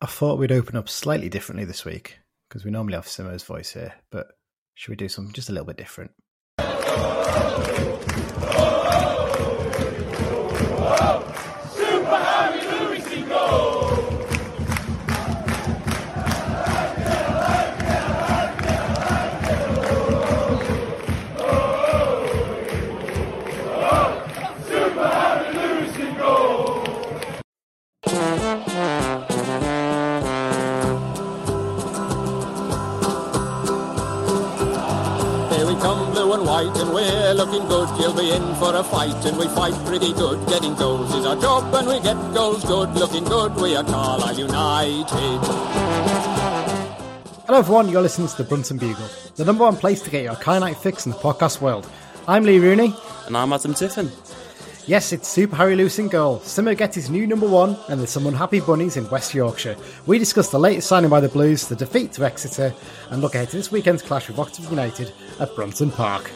I thought we'd open up slightly differently this week because we normally have Simmo's voice here, but should we do something just a little bit different? Blue and we're looking good. You'll be in for a fight, and we fight pretty good. Getting goals is our job, and we get goals good. Looking good, we are Carlisle United. Hello, everyone. You're listening to the Brunton Bugle, the number one place to get your Kyanite fix in the podcast world. I'm Lee Rooney. And I'm Adam Tiffen. Yes, it's Super Harry Lewis in goal. Simmo gets his new number one, and there's some unhappy bunnies in West Yorkshire. We discuss the latest signing by the Blues, the defeat to Exeter, and look ahead to this weekend's clash with Oxford United at Brunton Park.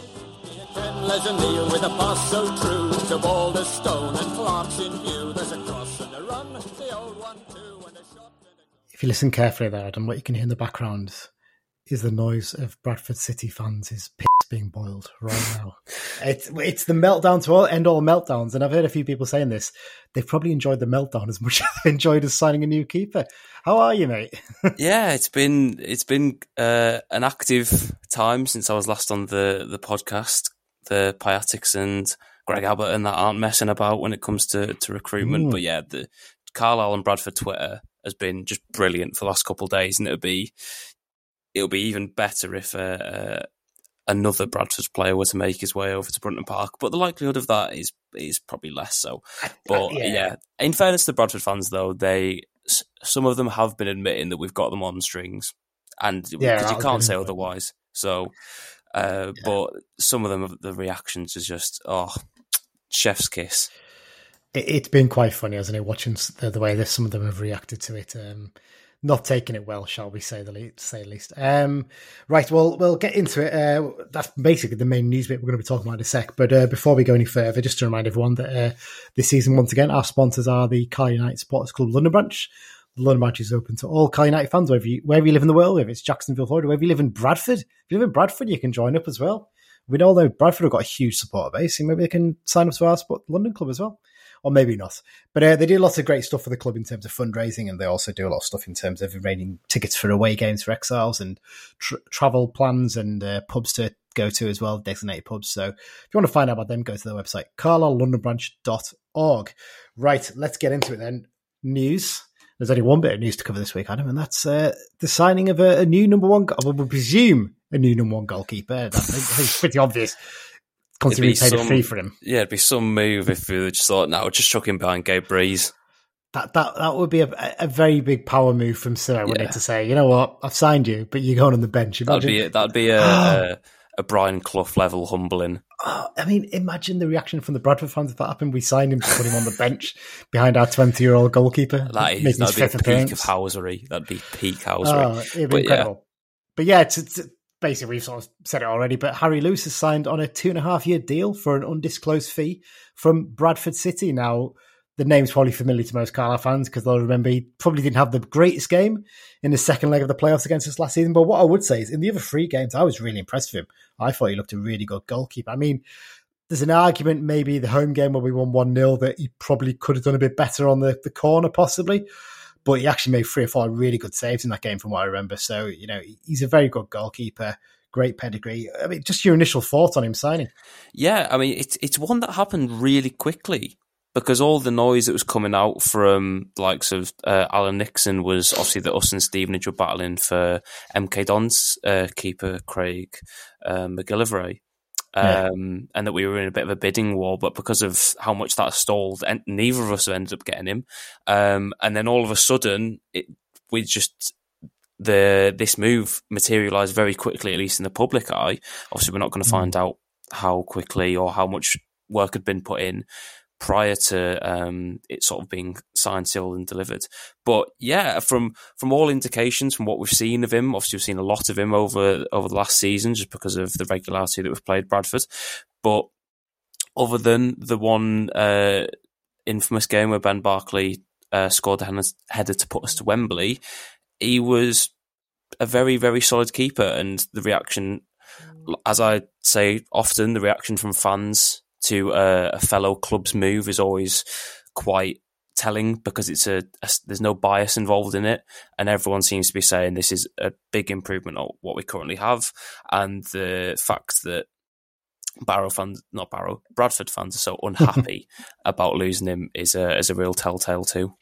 Then there's with a pass so true to Boulder and Clark's in view. There's a cross and a run, the old one too, and a shot. And a... If you listen carefully there, Adam, what you can hear in the background is the noise of Bradford City fans' piss being boiled right now. it's it's the meltdown to all end all meltdowns, and I've heard a few people saying this. They've probably enjoyed the meltdown as much as they've enjoyed us signing a new keeper. How are you, mate? yeah, it's been it's been uh, an active time since I was last on the the podcast. The Piataks and Greg Abbott and that aren't messing about when it comes to to recruitment. Mm. But yeah, the Carlisle and Bradford Twitter has been just brilliant for the last couple of days, and it'll be it'll be even better if uh, uh, another Bradford player were to make his way over to Brunton Park. But the likelihood of that is is probably less so. But yeah. yeah. in fairness to the Bradford fans, though, they some of them have been admitting that we've got them on strings, and Yeah, you can't say otherwise. So, uh, but some of them, the reactions is just oh, chef's kiss. it, it's been quite funny, hasn't it? Watching the, the way that some of them have reacted to it, um, not taking it well, shall we say the le- say the least. Um, right, well, we'll get into it. Uh, that's basically the main news bit we're going to be talking about in a sec. But uh, before we go any further, just to remind everyone that uh, this season, once again, our sponsors are the Car United Supporters Club London branch. The London branch is open to all Car United fans, wherever you, wherever you live in the world, whether it's Jacksonville, Florida, wherever you live in Bradford. If you live in Bradford, you can join up as well. We know though Bradford have got a huge supporter base, and maybe they can sign up to our spot, London club as well or maybe not. But uh, they do lots of great stuff for the club in terms of fundraising, and they also do a lot of stuff in terms of arranging tickets for away games for exiles and tr- travel plans and uh, pubs to go to as well, designated pubs. So if you want to find out about them, go to their website, carlisle.londonbranch.org. Right, let's get into it then. News. There's only one bit of news to cover this week, Adam, and that's uh, the signing of a, a new number one, I would presume a new number one goalkeeper. That's I think it's pretty obvious. Considering we It'd be paid a fee for him. Yeah, it'd be some move if we just thought, no, just chuck him behind Gabe Breeze. that that that would be a, a very big power move from Simmo, wouldn't Yeah. it? To say, you know what, I've signed you, but you're going on the bench. Imagine. That'd be that'd be a, a a Brian Clough level humbling. Oh, I mean, imagine the reaction from the Bradford fans if that happened. We signed him to put him on the bench behind our 20 year old goalkeeper, That is that'd be peak appearance. of housery. That'd be peak housery. Oh, it'd be But yeah. incredible. But yeah, it's, it's basically we've sort of said it already. But Harry Lewis has signed on a two and a half year deal for an undisclosed fee from Bradford City. Now, the name's probably familiar to most Carlisle fans because they'll remember he probably didn't have the greatest game in the second leg of the playoffs against us last season. But what I would say is, in the other three games, I was really impressed with him. I thought he looked a really good goalkeeper. I mean, there's an argument maybe the home game where we won 1 0 that he probably could have done a bit better on the, the corner, possibly. But he actually made three or four really good saves in that game, from what I remember. So, you know, he's a very good goalkeeper, great pedigree. I mean, just your initial thoughts on him signing. Yeah, I mean it's it's one that happened really quickly because all the noise that was coming out from the likes of uh, Alan Nixon was obviously that us and Stevenage were battling for MK Dons uh, keeper Craig uh, MacGillivray. Yeah. Um, and that we were in a bit of a bidding war, but because of how much that stalled, and neither of us ended up getting him. Um, and then all of a sudden, it, we just the this move materialized very quickly, at least in the public eye. Obviously, we're not going to find out how quickly or how much work had been put in prior to um, it sort of being signed, sealed, and delivered. But yeah, from from all indications, from what we've seen of him, obviously we've seen a lot of him over over the last season, just because of the regularity that we've played Bradford. But other than the one uh, infamous game where Ben Barclay uh, scored a header to put us to Wembley. He was a very, very solid keeper, and the reaction, as I say often, the reaction from fans to a, a fellow club's move is always quite telling because it's a, a, there's no bias involved in it, and everyone seems to be saying this is a big improvement on what we currently have, and the fact that Barrow fans, not Barrow, Bradford fans are so unhappy about losing him is a is a real telltale too.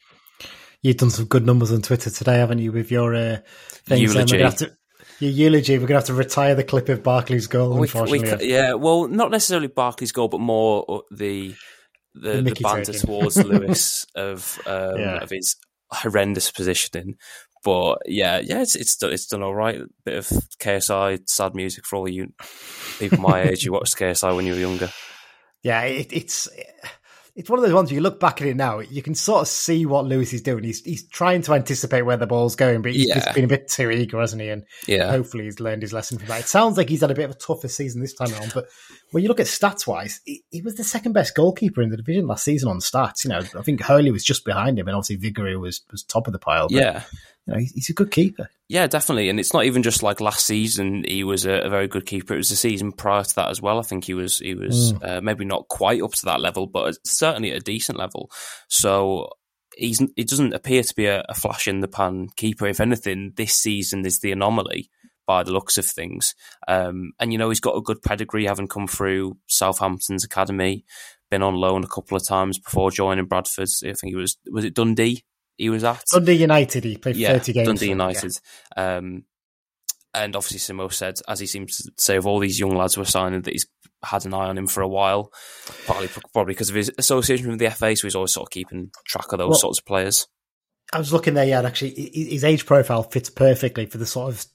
You've done some good numbers on Twitter today, haven't you? With your uh, things, eulogy. To, your eulogy. We're gonna have to retire the clip of Barclay's goal. We, unfortunately, we, yeah. Well, not necessarily Barclay's goal, but more uh, the the, the, the banter towards Lewis of um, yeah. of his horrendous positioning. But yeah, yeah, it's it's done, it's done all right. Bit of KSI sad music for all you people my age who watched KSI when you were younger. Yeah, it, it's it's one of those ones you look back at it now, you can sort of see what Lewis is doing. He's he's trying to anticipate where the ball's going, but he's yeah. been a bit too eager, hasn't he? And yeah. hopefully he's learned his lesson from that. It sounds like he's had a bit of a tougher season this time around, but when you look at stats wise, he, he, was the second best goalkeeper in the division last season on stats. You know, I think Hurley was just behind him, and obviously Vigouroux was was top of the pile. But, yeah. You know, he's a good keeper. Yeah, definitely. And it's not even just like last season he was a, a very good keeper. It was the season prior to that as well. I think he was he was mm. uh, maybe not quite up to that level, but certainly at a decent level. So he's he doesn't appear to be a, a flash in the pan keeper. If anything, this season is the anomaly by the looks of things. Um, and you know he's got a good pedigree, having come through Southampton's academy, been on loan a couple of times before joining Bradford. I think he was was it Dundee he was at. Dundee United, he played yeah, 30 games. Dundee United. Yeah. Um, and obviously, Simmo said, as he seems to say, of all these young lads who are signing, that he's had an eye on him for a while, partly probably because of his association with the FA, so he's always sort of keeping track of those well, sorts of players. I was looking there, yeah, actually, his age profile fits perfectly for the sort of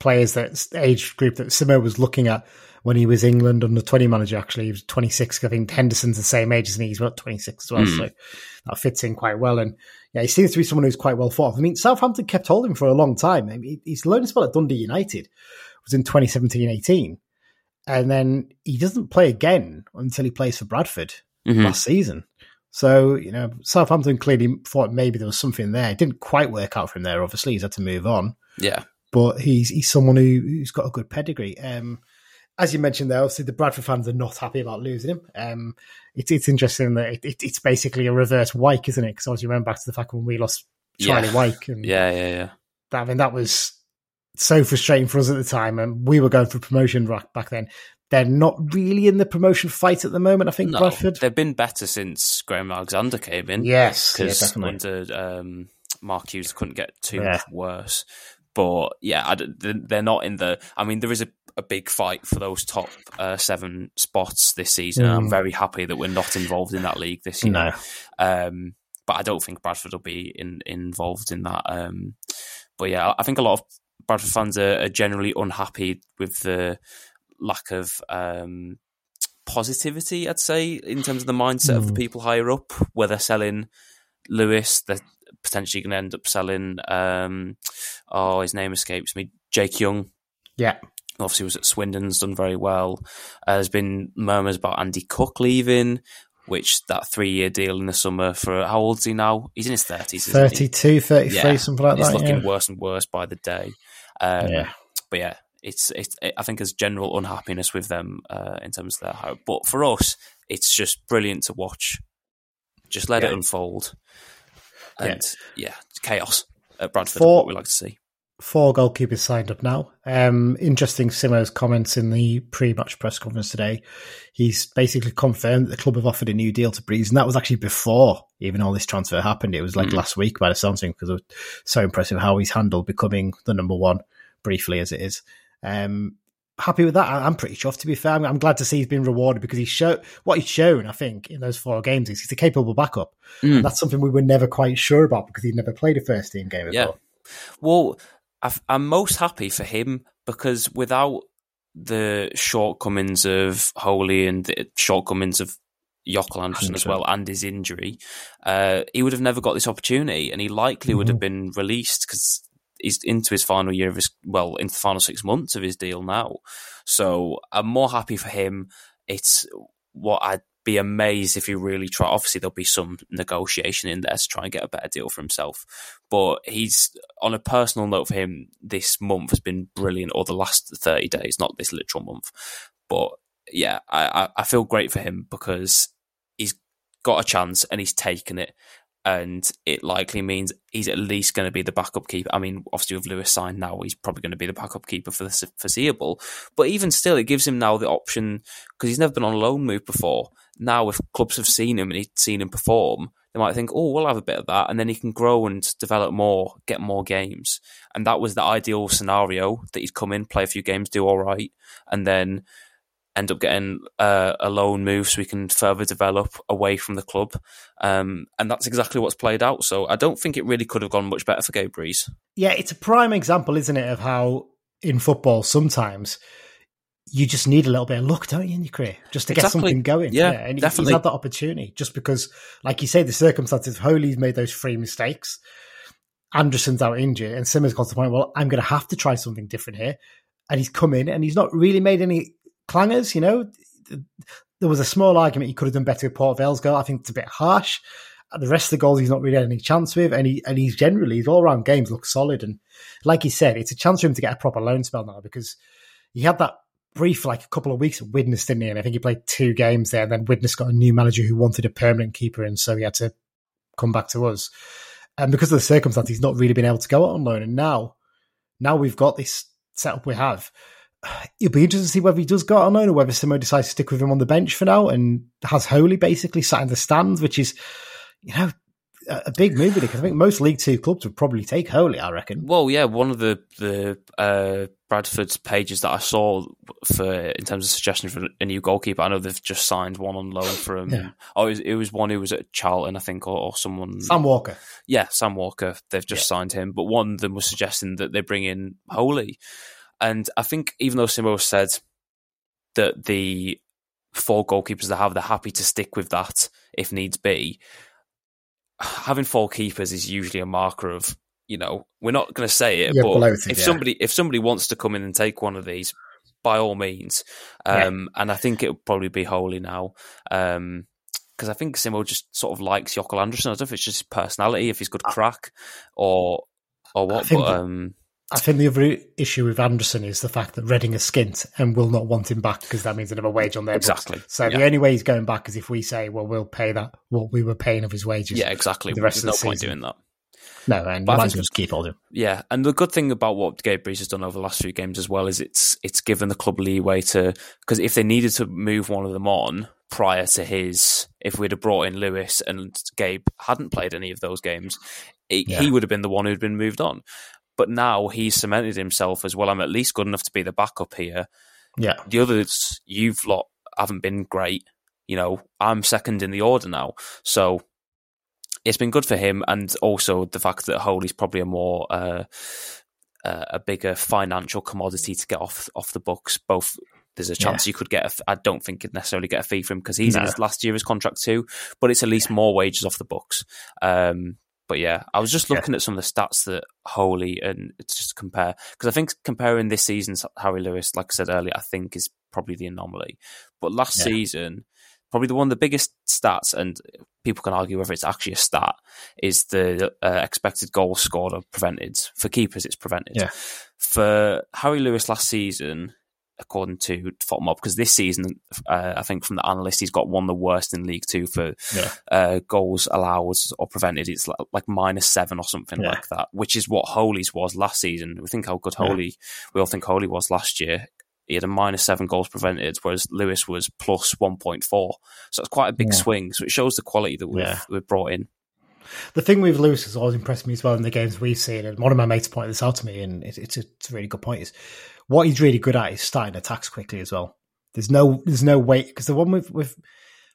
players that age group that Simmo was looking at when he was England under 20 manager. Actually, he was 26. I think Henderson's the same age as me. He's about 26 as well. Mm. So that fits in quite well. And yeah, he seems to be someone who's quite well thought of. I mean, Southampton kept holding for a long time. I mean, he's learned as well at Dundee United. was in 2017-18. And then he doesn't play again until he plays for Bradford mm-hmm. last season. So, you know, Southampton clearly thought maybe there was something there. It didn't quite work out from there, obviously. He's had to move on. Yeah. But he's he's someone who, who's got a good pedigree. Um, as you mentioned there, obviously the Bradford fans are not happy about losing him. Um, it's it's interesting that it, it, it's basically a reverse Wyke, isn't it? Because obviously remember back to the fact when we lost Charlie yeah. Wyke, and yeah, yeah, yeah. That, I mean, that was so frustrating for us at the time, and we were going for promotion back then. They're not really in the promotion fight at the moment. I think no, Bradford. They've been better since Graham Alexander came in. Yes, because yeah, under um, Mark Hughes couldn't get too yeah. much worse. But yeah, they're not in the. I mean, there is a a big fight for those top uh, seven spots this season. Mm. I'm very happy that we're not involved in that league this year. No. Um, but I don't think Bradford will be in, involved in that. Um, but yeah, I think a lot of Bradford fans are, are generally unhappy with the lack of um, positivity, I'd say, in terms of the mindset mm. of the mm. people higher up, where they're selling Lewis, they're potentially going to end up selling, um, oh, his name escapes me, Jake Young. Yeah obviously was at Swindon's done very well. Uh, there's been murmurs about Andy Cook leaving, which that three year deal in the summer for how old is he now? He's in his 30s. 32, 33, yeah, something like it's that. It's looking yeah. worse and worse by the day. Um, yeah. But yeah, it's, it's it, I think there's general unhappiness with them uh, in terms of their hope. But for us, it's just brilliant to watch. Just let yeah. it unfold. And yeah, chaos at Bradford, what we like to see four goalkeepers signed up now. Um, interesting Simo's comments in the pre-match press conference today. He's basically confirmed that the club have offered a new deal to Breeze, and that was actually before even all this transfer happened. It was like mm. last week by the sounds because it was so impressive how he's handled becoming the number one briefly as it is. Um, happy with that. I'm pretty chuffed to be fair. I'm, glad to see he's been rewarded because he's shown what he's shown. I think in those four games is he's a capable backup. Mm. that's something we were never quite sure about because he'd never played a first team game before. Yeah. Well, i am most happy for him because without the shortcomings of Holy and the shortcomings of Jökull Andrésson as well and his injury, uh, he would have never got this opportunity and he likely mm-hmm. would have mm-hmm. been released because he's into his final year of his, well, into the final six months of his deal now. So I'm more happy for him. It's what I'd be amazed if he really try. Obviously, there'll be some negotiation in there to try and get a better deal for himself. But he's on a personal note for him. This month has been brilliant, or the last thirty days, not this literal month. But yeah, I, I feel great for him because he's got a chance and he's taken it and it likely means he's at least going to be the backup keeper. I mean, obviously with Lewis signed now, he's probably going to be the backup keeper for the foreseeable. But even still, it gives him now the option because he's never been on a loan move before. Now, if clubs have seen him and he's seen him perform, they might think, "Oh, we'll have a bit of that," and then he can grow and develop more, get more games. And that was the ideal scenario that he'd come in, play a few games, do all right, and then end up getting uh, a loan move so we can further develop away from the club. Um, and that's exactly what's played out. So I don't think it really could have gone much better for Gabe Breeze. Yeah, it's a prime example, isn't it, of how in football sometimes you just need a little bit of luck, don't you, in your career, just to exactly. get something going. Yeah, yeah. and definitely. he's had that opportunity just because, like you say, the circumstances. Holy's made those three mistakes. Andrésson's out injured, and Simmo's got to the point. Well, I'm going to have to try something different here, and he's come in, and he's not really made any clangers. You know, there was a small argument he could have done better with Port Vale's goal. I think it's a bit harsh. The rest of the goals he's not really had any chance with, and he and he's generally his all round games look solid. And like he said, it's a chance for him to get a proper loan spell now because he had that brief like a couple of weeks at Widnes, didn't he? And I think he played two games there. And then Widnes got a new manager who wanted a permanent keeper, and so he had to come back to us. And because of the circumstances, he's not really been able to go out on loan. And now, now we've got this setup we have it'll be interesting to see whether he does go out on loan or whether Simmo decides to stick with him on the bench for now and has Holy basically sat in the stands, which is, you know, a big move because I think most League Two clubs would probably take Holy. I reckon. Well, yeah, one of the the uh, Bradford's pages that I saw for in terms of suggestions for a new goalkeeper. I know they've just signed one on loan from. Yeah. Oh, it was, it was, one who was at Charlton, I think, or, or someone. Sam Walker. Yeah, Sam Walker. They've just yeah. signed him, but one of them was suggesting that they bring in Holy. And I think even though Simmo said that the four goalkeepers they have, they're happy to stick with that if needs be. Having four keepers is usually a marker of, you know, we're not going to say it, but if yeah. somebody if somebody wants to come in and take one of these, by all means. Um, yeah. And I think it would probably be Holy now. Um, because I think Simmo just sort of likes Jökull Andrésson. I don't know if it's just personality, if he's good crack, or or what. But um, I think the other issue with Andrésson is the fact that Reading are skint and will not want him back because that means another wage on their exactly. Books. So yeah. the only way he's going back is if we say, "Well, we'll pay that what we were paying of his wages." Yeah, exactly. The rest There's of the no season. point doing that. No, and but might just keep holding. Yeah, and the good thing about what Gabe Breeze has done over the last few games as well is it's it's given the club leeway to because if they needed to move one of them on prior to his, if we'd have brought in Lewis and Gabe hadn't played any of those games, it, yeah. he would have been the one who'd been moved on. But now he's cemented himself as well. I'm at least good enough to be the backup here. Yeah. The others, you've lot haven't been great. You know, I'm second in the order now. So it's been good for him. And also the fact that Holy's probably a more, uh, uh, a bigger financial commodity to get off off the books. Both there's a chance yeah. you could get. I don't think you'd necessarily get a fee for him because he's no. in his last year his contract too. But it's at least more wages off the books. Um, but yeah, I was just looking yeah. at some of the stats that Holy and just to compare because I think comparing this season's Harry Lewis, like I said earlier, I think is probably the anomaly. But last yeah. season, probably the one of the biggest stats, and people can argue whether it's actually a stat, is the uh, expected goals scored or prevented. For keepers, it's prevented. Yeah. For Harry Lewis last season, according to FotMob, because this season, uh, I think from the analyst, he's got one of the worst in League Two for yeah. uh, goals allowed or prevented. It's like, like minus seven or something yeah. like that, which is what Holy's was last season. We think how good Holy, yeah. we all think Holy was last year. He had a minus seven goals prevented, whereas Lewis was plus 1.4. So it's quite a big swing. So it shows the quality that we've, we've brought in. The thing with Lewis has always impressed me as well in the games we've seen, and one of my mates pointed this out to me, and it's, it's, a, it's a really good point, is what he's really good at is starting attacks quickly as well. There's no there's no wait because the one with with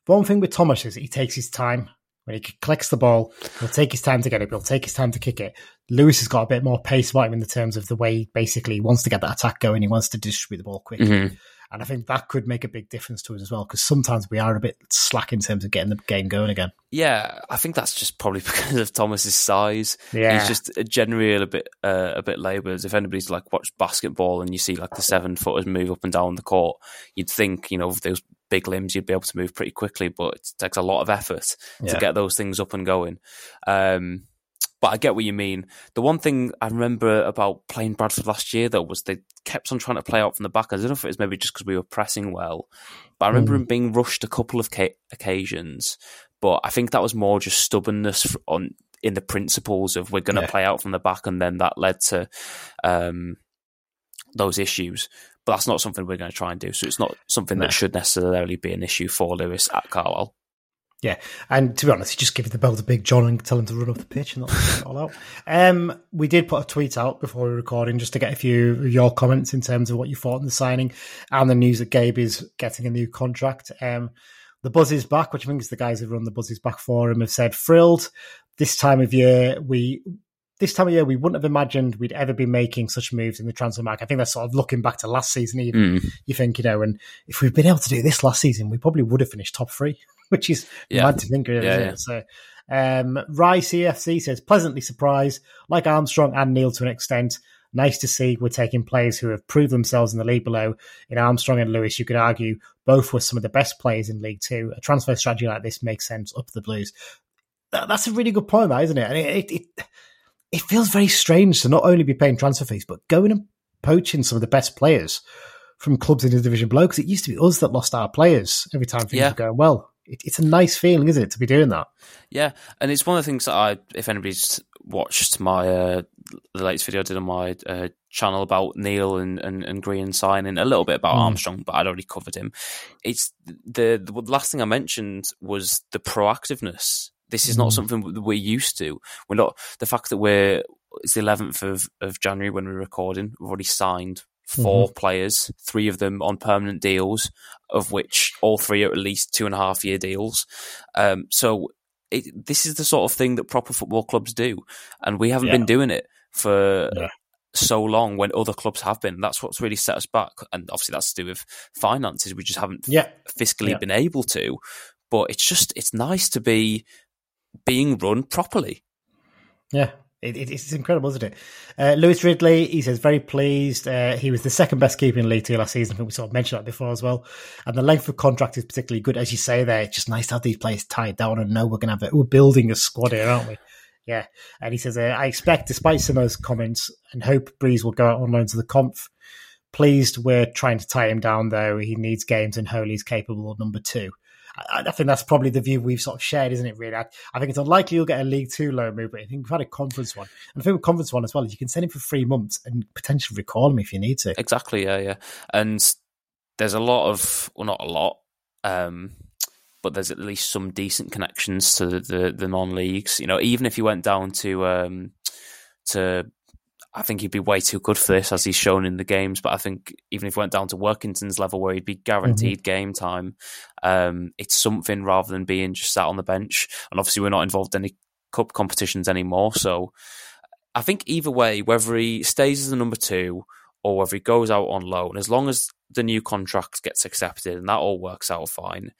one thing with Thomas is he takes his time when he collects the ball. He'll take his time to get it. He'll take his time to kick it. Lewis has got a bit more pace about him in the terms of the way he basically wants to get that attack going. He wants to distribute the ball quickly. Mm-hmm. And I think that could make a big difference to us as well, because sometimes we are a bit slack in terms of getting the game going again. Yeah, I think that's just probably because of Thomas's size. Yeah, he's just generally a bit uh, a bit laboured. If anybody's like watched basketball and you see like the seven footers move up and down the court, you'd think you know those big limbs, you'd be able to move pretty quickly, but it takes a lot of effort Yeah. to get those things up and going. Um, but I get what you mean. The one thing I remember about playing Bradford last year, though, was they kept on trying to play out from the back. I don't know if it was maybe just because we were pressing well, but I remember Mm. him being rushed a couple of ca- occasions. But I think that was more just stubbornness on in the principles of we're going to Yeah. play out from the back, and then that led to um, those issues. But that's not something we're going to try and do. So it's not something No. that should necessarily be an issue for Lewis at Carlisle. Yeah, and to be honest, you just give the bell to Big John and tell him to run up the pitch and that's it all out. Um, we did put a tweet out before we were recording just to get a few of your comments in terms of what you thought in the signing and the news that Gabe is getting a new contract. Um, the buzz is back, which I think is the guys who run the buzz is back forum have said thrilled. This time of year, we this time of year we wouldn't have imagined we'd ever be making such moves in the transfer market. I think that's sort of looking back to last season even Mm. you think, you know, and if we'd been able to do this last season, we probably would have finished top three, which is Yeah. mad to think of, Yeah, isn't yeah. it? So, um, Rye CFC says, pleasantly surprised, like Armstrong and Neil to an extent. Nice to see we're taking players who have proved themselves in the league below. In Armstrong and Lewis, you could argue both were some of the best players in League Two. A transfer strategy like this makes sense up the Blues. That, that's a really good point, that isn't it? And it, it, it it feels very strange to not only be paying transfer fees, but going and poaching some of the best players from clubs in the division below. Because it used to be us that lost our players every time things Yeah. were going well. It, it's a nice feeling, isn't it, to be doing that? Yeah, and it's one of the things that I, if anybody's watched my uh, the latest video I did on my uh, channel about Neil and, and, and Green signing, a little bit about Mm. Armstrong, but I'd already covered him. It's the, the last thing I mentioned was the proactiveness. This is not Mm. something we're used to. We're not the fact that we're it's the eleventh of, of January when we're recording. We've already signed 4 players, three of them on permanent deals, of which all three are at least two and a half year deals. Um, so it, this is the sort of thing that proper football clubs do, and we haven't Yeah. been doing it for Yeah. so long when other clubs have been. That's what's really set us back, and obviously that's to do with finances. We just haven't Yeah. fiscally been able to. But it's just it's nice to be being run properly. Yeah. It, it, it's incredible, isn't it? Uh, Lewis Ridley, he says, very pleased. Uh, he was the second best keeper in League Two last season. I think we sort of mentioned that before as well. And the length of contract is particularly good. As you say there, it's just nice to have these players tied down and know we're going to have it. We're building a squad here, aren't we? Yeah. And he says, uh, I expect, despite Simmo's comments, and hope Breeze will go out on loan to the conf. Pleased we're trying to tie him down, though. He needs games and Holy's capable of number two. I, I think that's probably the view we've sort of shared, isn't it? Really, I, I think it's unlikely you'll get a League Two loan move, but I think we've had a conference one, and I think with conference one as well you can send him for three months and potentially recall him if you need to. Exactly, yeah, yeah. And there's a lot of, well, not a lot, um, but there's at least some decent connections to the, the, the non leagues. You know, even if you went down to um, to, I think he'd be way too good for this, as he's shown in the games. But I think even if he went down to Workington's level, where he'd be guaranteed game time, um, it's something rather than being just sat on the bench. And obviously, we're not involved in any cup competitions anymore, so. I think either way, whether he stays as the number two or whether he goes out on loan, as long as the new contract gets accepted and that all works out fine,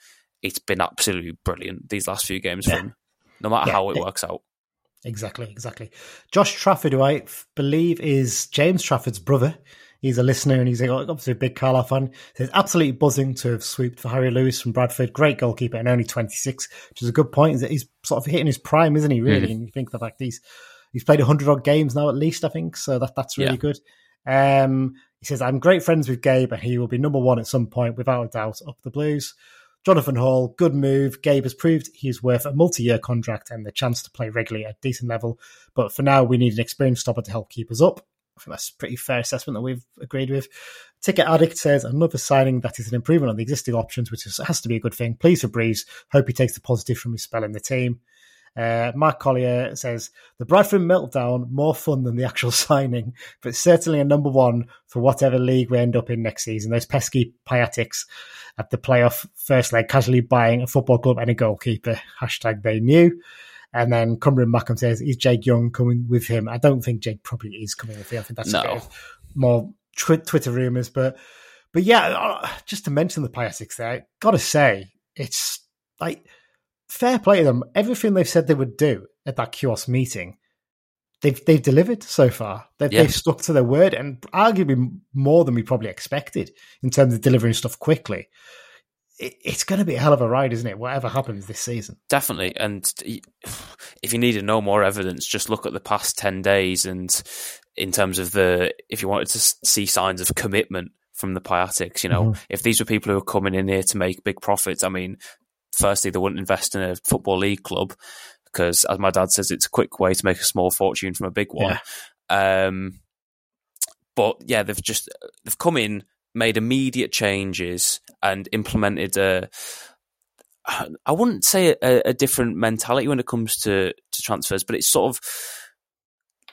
it's been absolutely brilliant these last few games Yeah. for him, no matter Yeah. how it works out. Exactly, exactly. Josh Trafford, who I believe is James Trafford's brother. He's a listener and he's a- obviously a big Carlisle fan. Says absolutely buzzing to have swooped for Harry Lewis from Bradford. Great goalkeeper and only 26, which is a good point. Is that he's sort of hitting his prime, isn't he? Really? And you think the fact he's he's played 100 odd games now at least, I think. So that that's really Yeah. good. Um, he says, I'm great friends with Gabe and he will be number one at some point, without a doubt, up the Blues. Jonathan Hall, good move. Gabe has proved he's worth a multi year contract and the chance to play regularly at a decent level. But for now, we need an experienced stopper to help keep us up. I think that's a pretty fair assessment that we've agreed with. Ticket Addict says another signing that is an improvement on the existing options, which is, has to be a good thing. Please for Breeze. Hope he takes the positive from his spell in the team. Uh, Mark Collier says the Bradford meltdown more fun than the actual signing, but certainly a number one for whatever league we end up in next season. Those pesky Piataks at the playoff first leg casually buying a football club and a goalkeeper. Hashtag they knew. And then Cumberland Mackham says, is Jake Young coming with him? I don't think Jake probably is coming with him. I think that's a No. bit of more twi- Twitter rumours. But but yeah, uh, just to mention the Piataks there, gotta say, it's like fair play to them. Everything they've said they would do at that kiosk meeting, they've they've delivered so far. They've, Yeah. they've stuck to their word, and arguably more than we probably expected in terms of delivering stuff quickly. it, it's going to be a hell of a ride, isn't it? Whatever happens this season, definitely. And if you needed no more evidence, just look at the past ten days, and in terms of the, if you wanted to see signs of commitment from the Piataks, you know, mm-hmm. if these were people who are coming in here to make big profits, I mean, firstly, they wouldn't invest in a football league club because, as my dad says, it's a quick way to make a small fortune from a big one. Yeah. Um, but yeah, they've just they've come in, made immediate changes, and implemented a. I wouldn't say a, a different mentality when it comes to, to transfers, but it's sort of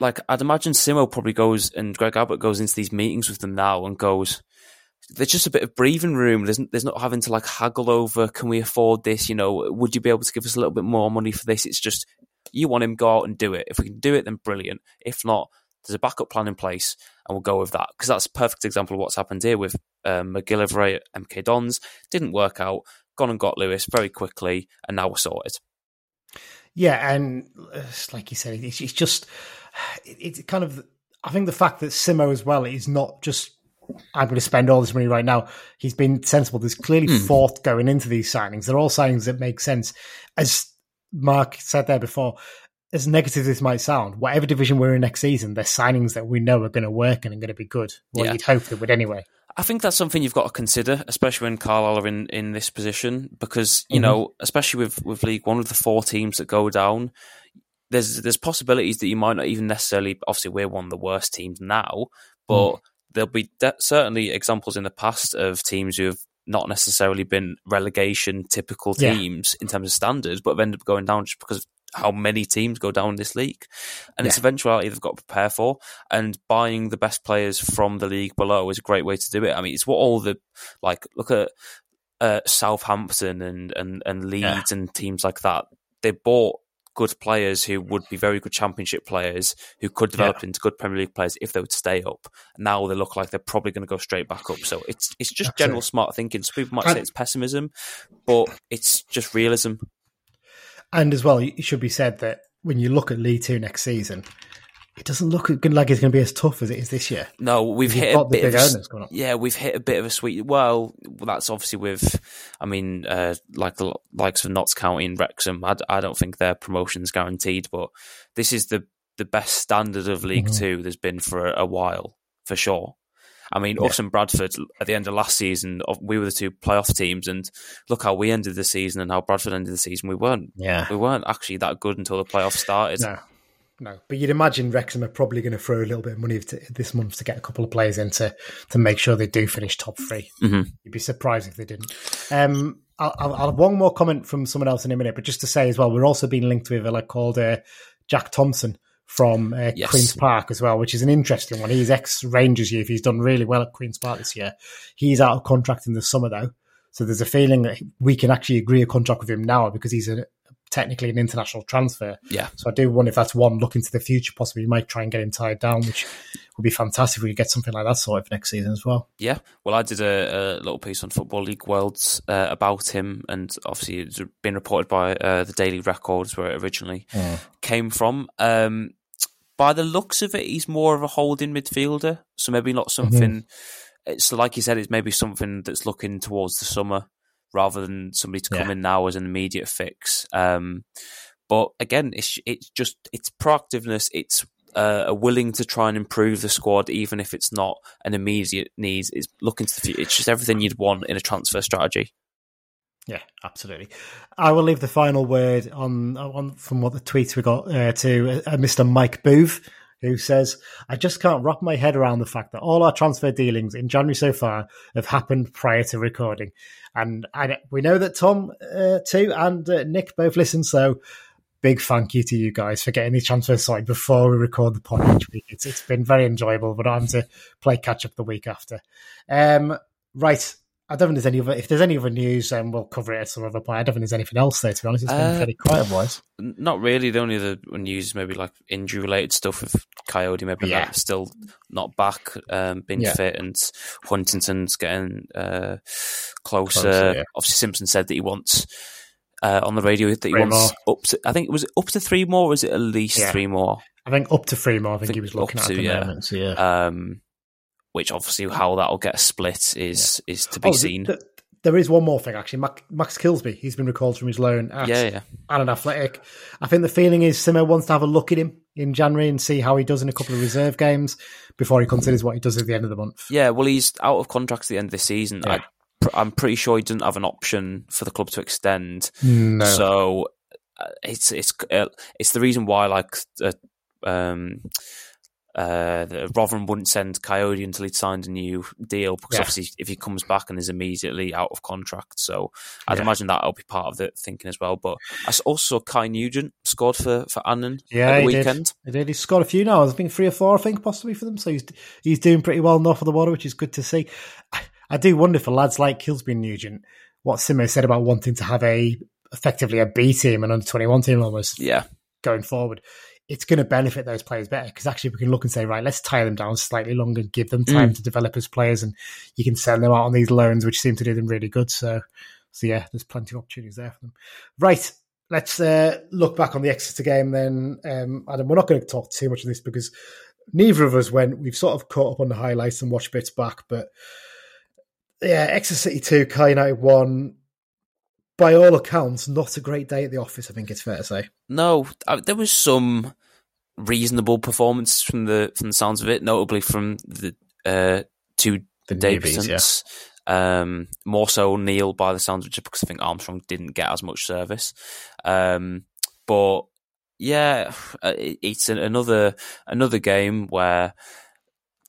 like I'd imagine Simmo probably goes and Greg Abbott goes into these meetings with them now and goes, there's just a bit of breathing room. There's, there's not having to like haggle over, can we afford this? You know, would you be able to give us a little bit more money for this? It's just, you want him, go out and do it. If we can do it, then brilliant. If not, there's a backup plan in place and we'll go with that. Because that's a perfect example of what's happened here with um, MacGillivray at MK Dons. Didn't work out, gone and got Lewis very quickly, and now we're sorted. Yeah, and like you said, it's, it's just, it's kind of, I think the fact that Simmo as well is not just I'm going to spend all this money right now. He's been sensible. There's clearly mm. thought going into these signings. They're all signings that make sense. As Mark said there before, as negative as this might sound, whatever division we're in next season, they're signings that we know are going to work and are going to be good. Well, yeah. you'd hope they would anyway. I think that's something you've got to consider, especially when Carlisle are in, in this position, because you mm-hmm. know, especially with, with League One of the four teams that go down, there's there's possibilities that you might not even necessarily. Obviously, we're one of the worst teams now, but mm there'll be de- certainly examples in the past of teams who have not necessarily been relegation typical teams yeah. in terms of standards, but have ended up going down just because of how many teams go down this league. And yeah. it's eventuality they've got to prepare for. And buying the best players from the league below is a great way to do it. I mean, it's what all the, like, look at uh, Southampton and, and, and Leeds yeah. and teams like that. They bought good players who would be very good championship players who could develop yeah. into good Premier League players if they would stay up. Now they look like they're probably going to go straight back up. So it's it's just That's general it. smart thinking. So people might and, say it's pessimism, but it's just realism. And as well, it should be said that when you look at League Two next season, it doesn't look like it's going to be as tough as it is this year. No, we've hit a bit of a, yeah, we've hit a bit of a sweet. Well, that's obviously with, I mean, uh, like the likes of Notts County and Wrexham. I, I don't think their promotion's guaranteed, but this is the the best standard of League mm-hmm. Two there's been for a, a while, for sure. I mean, yeah. us and Bradford at the end of last season, we were the two playoff teams, and look how we ended the season and how Bradford ended the season. We weren't, yeah, we weren't actually that good until the playoffs started. No, no, but you'd imagine Wrexham are probably going to throw a little bit of money this month to get a couple of players in to, to make sure they do finish top 3 mm-hmm. You'd be surprised if they didn't. Um, I'll, I'll, have one more comment from someone else in a minute, but just to say as well, we're also being linked with a like called uh, Jack Thompson from uh, yes. Queen's Park as well, which is an interesting one. He's ex Rangers youth. He's done really well at Queen's Park this year. He's out of contract in the summer though. So there's a feeling that we can actually agree a contract with him now because he's a, technically an international transfer. Yeah. So I do wonder if that's one look into the future. Possibly, you might try and get him tied down, which would be fantastic if we could get something like that sorted for next season as well. Yeah. Well, I did a, a little piece on Football League Worlds uh, about him, and obviously it's been reported by uh, the Daily Records where it originally mm. came from. Um, by the looks of it, he's more of a holding midfielder, so maybe not mm-hmm. something. Mm-hmm. It's like you said, it's maybe something that's looking towards the summer rather than somebody to come yeah. in now as an immediate fix. Um, but again, it's it's just it's proactiveness. It's uh, willing to try and improve the squad, even if it's not an immediate need. It's looking to the future. It's just everything you'd want in a transfer strategy. Yeah, absolutely. I will leave the final word on on from what the tweets we got uh, to uh, Mr. Mike Booth who says, I just can't wrap my head around the fact that all our transfer dealings in January so far have happened prior to recording. And I, we know that Tom, uh, too, and uh, Nick both listen. So big thank you to you guys for getting the transfer sorted before we record the pod each week. It's, it's been very enjoyable, but I'm to play catch up the week after. Um, right. I don't think there's any other. If there's any other news, um, we'll cover it at some other point. I don't think there's anything else there. To be honest, it's been uh, pretty quiet, boys. Not really. The only other news, maybe like injury related stuff with Coyote, maybe yeah. not, still not back, um, being yeah. fit, and Huntington's getting uh, closer. closer yeah. Obviously, Simpson said that he wants. Uh, on the radio that he three wants more. up to, I think it was up to three more, or was it at least three more? I think up to three more. I think, I think he was looking at, to, at the moment. So, yeah. Um, which obviously how that'll get split is yeah. is to be oh, seen. The, there is one more thing actually. Max, Max Kilsby, he's been recalled from his loan at Yeah, yeah. Annan Athletic. I think the feeling is Simmo wants to have a look at him in January and see how he does in a couple of reserve games before he considers what he does at the end of the month. Yeah, well, he's out of contract at the end of the season. Yeah. I, I'm pretty sure he doesn't have an option for the club to extend. No. So uh, it's it's uh, it's the reason why like uh, um uh the Rotherham wouldn't send Coyote until he'd signed a new deal because Yeah. obviously if he comes back and is immediately out of contract, so I'd Yeah. imagine that'll be part of the thinking as well. But I also Kai Nugent scored for for Annan Yeah, at the he weekend. did. He did. He's scored a few now. I think three or four, I think, possibly for them. So he's he's doing pretty well north of the water, which is good to see. I, I do wonder for lads like Kilsby and Nugent, what Simmo said about wanting to have a effectively a B team and under twenty one team almost Yeah, going forward. It's going to benefit those players better because actually we can look and say, right, let's tie them down slightly longer, give them time to develop as players, and you can send them out on these loans, which seem to do them really good. So, so yeah, there's plenty of opportunities there for them. Right, let's uh, look back on the Exeter game then. Um, Adam, we're not going to talk too much of this because neither of us went. We've sort of caught up on the highlights and watched bits back, but yeah, Exeter City two, Kai United one. By all accounts, not a great day at the office. I think it's fair to say. No, uh, there was some reasonable performance from the from the sounds of it, notably from the uh, two The Davisons. Um, more so Neil by the sounds of it, because I think Armstrong didn't get as much service. Um, but yeah, uh, it's an- another another game where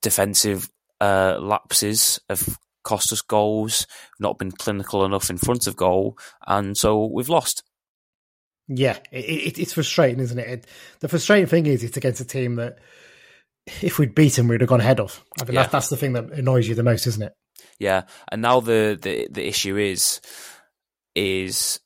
defensive uh, lapses have cost us goals, not been clinical enough in front of goal, and so we've lost. Yeah, it, it, it's frustrating, isn't it? it? The frustrating thing is it's against a team that if we'd beaten, we'd have gone ahead of. I think Yeah. that, that's the thing that annoys you the most, isn't it? Yeah, and now the the, the issue is is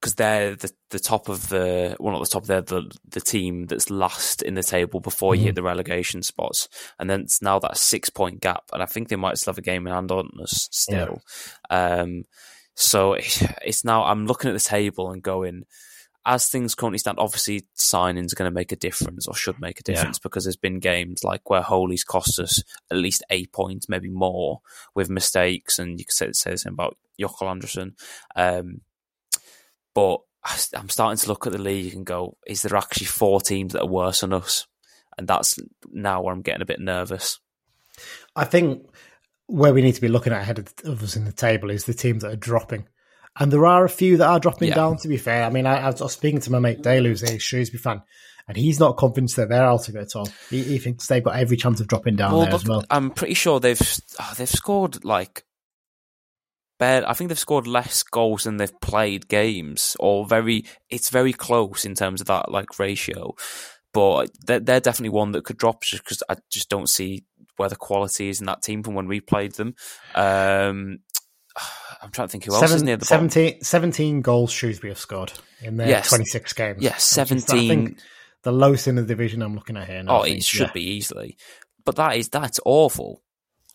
because they're the, the top of the well not the top they're the the team that's last in the table before you hit the relegation spots and then it's now that six point gap and I think they might still have a game in hand on us still um so it's now I'm looking at the table and going as things currently stand, obviously signings are going to make a difference or should make a Yeah. difference because there's been games like where Holy's cost us at least eight points, maybe more, with mistakes, and you could say, say the same about Jökull Andrésson. Um, but I'm starting to look at the league and go, is there actually four teams that are worse than us? And that's now where I'm getting a bit nervous. I think where we need to be looking at ahead of, of us in the table is the teams that are dropping. And there are a few that are dropping Yeah. down, to be fair. I mean, I, I was speaking to my mate Dale, who's a Shrewsbury fan, and he's not convinced that they're out of it at all. He, he thinks they've got every chance of dropping down there as well. I'm pretty sure they've oh, they've scored like bare. I think they've scored less goals than they've played games, or very. It's very close in terms of that like ratio. But they're, they're definitely one that could drop just because I just don't see where the quality is in that team from when we played them. Um, I'm trying to think who else is Seven- near the bottom. 17, 17 goals Shrewsbury have scored in their Yes. 26 games. Yes, which I 17. think, the lowest in the division I'm looking at here. Now, Oh, think, it should yeah. be easily, but that is that's awful.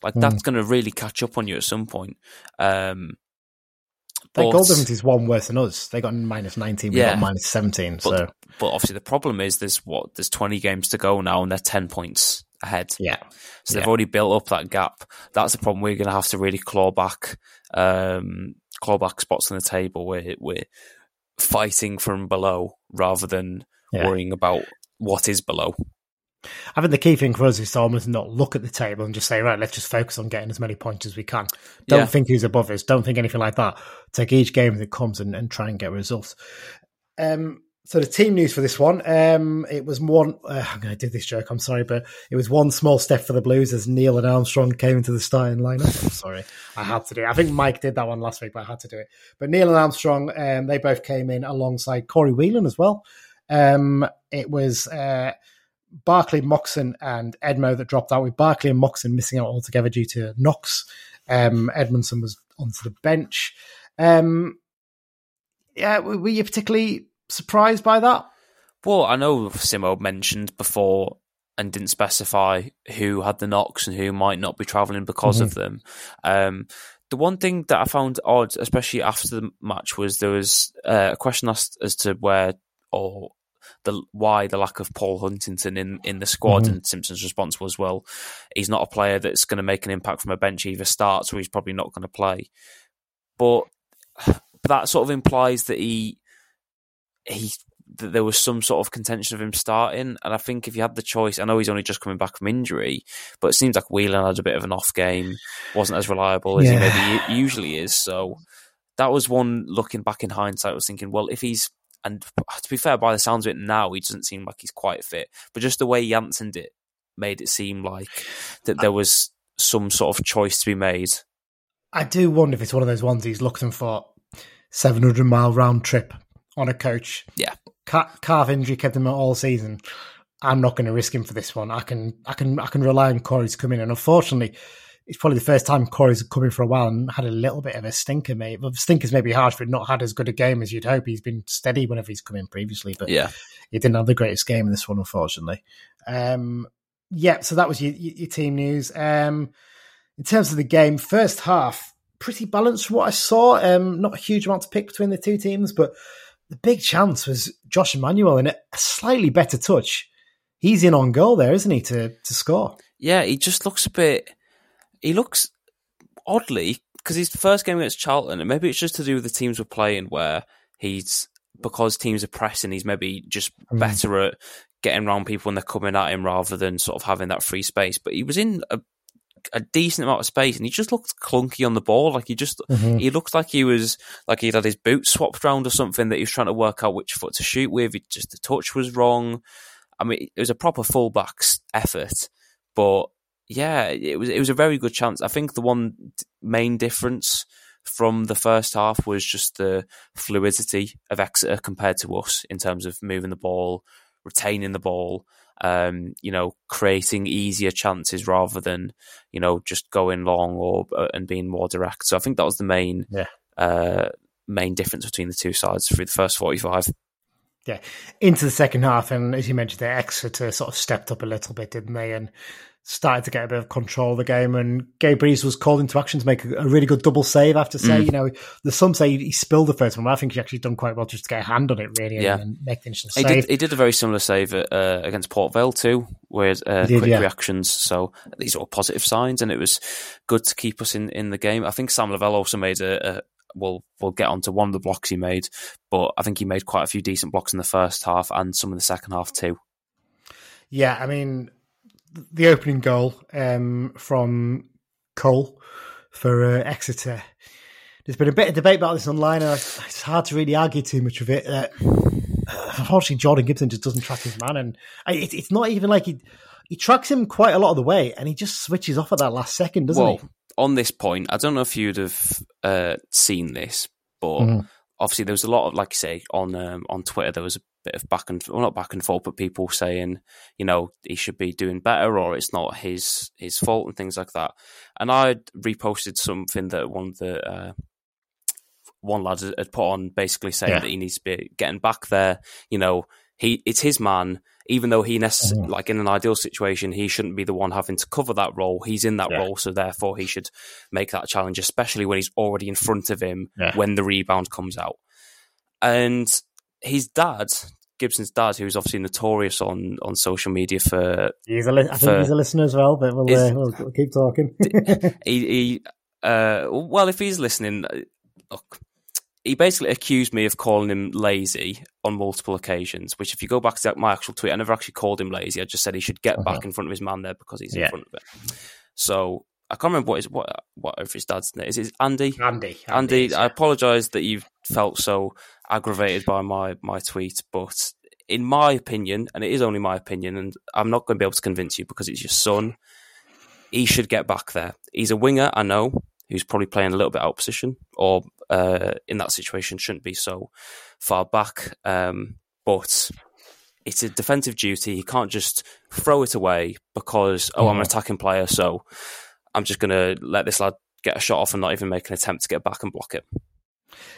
Like Hmm. that's going to really catch up on you at some point. Um, Their but- goal difference is one worse than us. They got minus 19, we Yeah. got minus 17. But, so, but obviously the problem is there's what there's 20 games to go now and they're 10 points ahead. yeah. So they've already built up that gap. That's the problem. We're going to have to really claw back, um, claw back spots on the table. We're we're fighting from below rather than Yeah. worrying about what is below. I think the key thing for us is to almost not look at the table and just say, right, let's just focus on getting as many points as we can. Don't Yeah. think who's above us. Don't think anything like that. Take each game that comes and, and try and get results. Um, so the team news for this one, um, it was one. Uh, I'm going to do this joke. I'm sorry, but it was one small step for the Blues as Neil and Armstrong came into the starting lineup. I'm sorry, I had to do it. I think Mike did that one last week, but I had to do it. But Neil and Armstrong, um, they both came in alongside Corey Whelan as well. Um, it was uh, Barclay, Moxon, and Edmo that dropped out, with Barclay and Moxon missing out altogether due to knocks. Um, Edmondson was onto the bench. Um, yeah, were you particularly surprised by that? Well, I know Simmo mentioned before and didn't specify who had the knocks and who might not be travelling because of them. Um, the one thing that I found odd, especially after the match, was there was uh, a question asked as to where or the why the lack of Paul Huntington in, in the squad, and Simpson's response was, "Well, he's not a player that's going to make an impact from a bench. He either starts or he's probably not going to play." but that sort of implies that he he that there was some sort of contention of him starting. And I think if you had the choice, I know he's only just coming back from injury, but it seems like Whelan had a bit of an off game, wasn't as reliable as yeah. he maybe usually is. So that was one looking back in hindsight. I was thinking, well, if he's and to be fair, by the sounds of it now, he doesn't seem like he's quite fit. But just the way he answered it made it seem like that there was some sort of choice to be made. I do wonder if it's one of those ones he's looking for 700 mile round trip on a coach. Yeah. Car- calf injury kept him out all season. I'm not going to risk him for this one. I can, I can, I can rely on Corey to come in. And unfortunately, it's probably the first time Corey's come in for a while and had a little bit of a stinker, mate. Well, stinkers maybe harsh for not had as good a game as you'd hope. He's been steady whenever he's come in previously, but yeah, he didn't have the greatest game in this one, unfortunately. Um, yeah, so that was your, your team news. Um, in terms of the game, first half pretty balanced from what I saw. Um, not a huge amount to pick between the two teams, but the big chance was Josh Emmanuel in a slightly better touch. He's in on goal there, isn't he, to to score? Yeah, he just looks a bit. He looks oddly because his first game against Charlton, and maybe it's just to do with the teams we're playing, where he's because teams are pressing, he's maybe just mm. better at getting around people when they're coming at him rather than sort of having that free space. But he was in a a decent amount of space, and he just looked clunky on the ball. Like he just mm-hmm. he looked like he was like he'd had his boots swapped around or something that he was trying to work out which foot to shoot with. It just the touch was wrong. I mean, it was a proper fullback's effort, but yeah, it was it was a very good chance. I think the one main difference from the first half was just the fluidity of Exeter compared to us in terms of moving the ball, retaining the ball um, you know, creating easier chances rather than, you know, just going long or uh, and being more direct. So I think that was the main yeah. uh, main difference between the two sides through the first forty five. Yeah, into the second half, and as you mentioned, the Exeter sort of stepped up a little bit, didn't they? And started to get a bit of control of the game. And Gabe Breeze was called into action to make a, a really good double save. I have to say, mm. you know, there's some say he spilled the first one, but I think he actually done quite well just to get a hand on it, really, yeah. and, and make the initial save. He did, he did a very similar save at, uh, against Port Vale too, with uh, did, quick yeah. reactions. So these are all positive signs, and it was good to keep us in, in the game. I think Sam Lavelle also made a, a we'll we'll get onto one of the blocks he made, but I think he made quite a few decent blocks in the first half and some in the second half too. Yeah, I mean, the opening goal um, from Cole for uh, Exeter. There's been a bit of debate about this online, and it's hard to really argue too much of it. Uh, unfortunately, Jordan Gibson just doesn't track his man, and it, it's not even like he he tracks him quite a lot of the way, and he just switches off at that last second, doesn't well, he? On this point, I don't know if you'd have uh, seen this, but mm. obviously there was a lot of, like you say, on um, on Twitter, there was a bit of back and well, not back and forth, but people saying, you know, he should be doing better or it's not his his fault and things like that. And I reposted something that one of the uh, one lad had put on, basically saying yeah. that he needs to be getting back there. You know, he it's his man. Even though he necess- mm-hmm. like in an ideal situation, he shouldn't be the one having to cover that role. He's in that yeah. role, so therefore he should make that challenge, especially when he's already in front of him yeah. when the rebound comes out. And his dad, Gibson's dad, who's obviously notorious on, on social media for, he's a li- I for, think he's a listener as well, but we'll, uh, we'll, we'll keep talking. he, he uh, well, if he's listening, uh, look, he basically accused me of calling him lazy on multiple occasions. Which, if you go back to my actual tweet, I never actually called him lazy. I just said he should get uh-huh. back in front of his man there because he's yeah. in front of it. So I can't remember what his what whatever his dad's name is. Is it Andy? Andy. Andy. Andy I apologise that you felt so aggravated by my my tweet, but in my opinion, and it is only my opinion, and I'm not going to be able to convince you because it's your son. He should get back there. He's a winger, I know, who's probably playing a little bit out position, or uh, in that situation shouldn't be so far back. Um, but it's a defensive duty. He can't just throw it away because oh, I'm an attacking player, so I'm just going to let this lad get a shot off and not even make an attempt to get back and block it.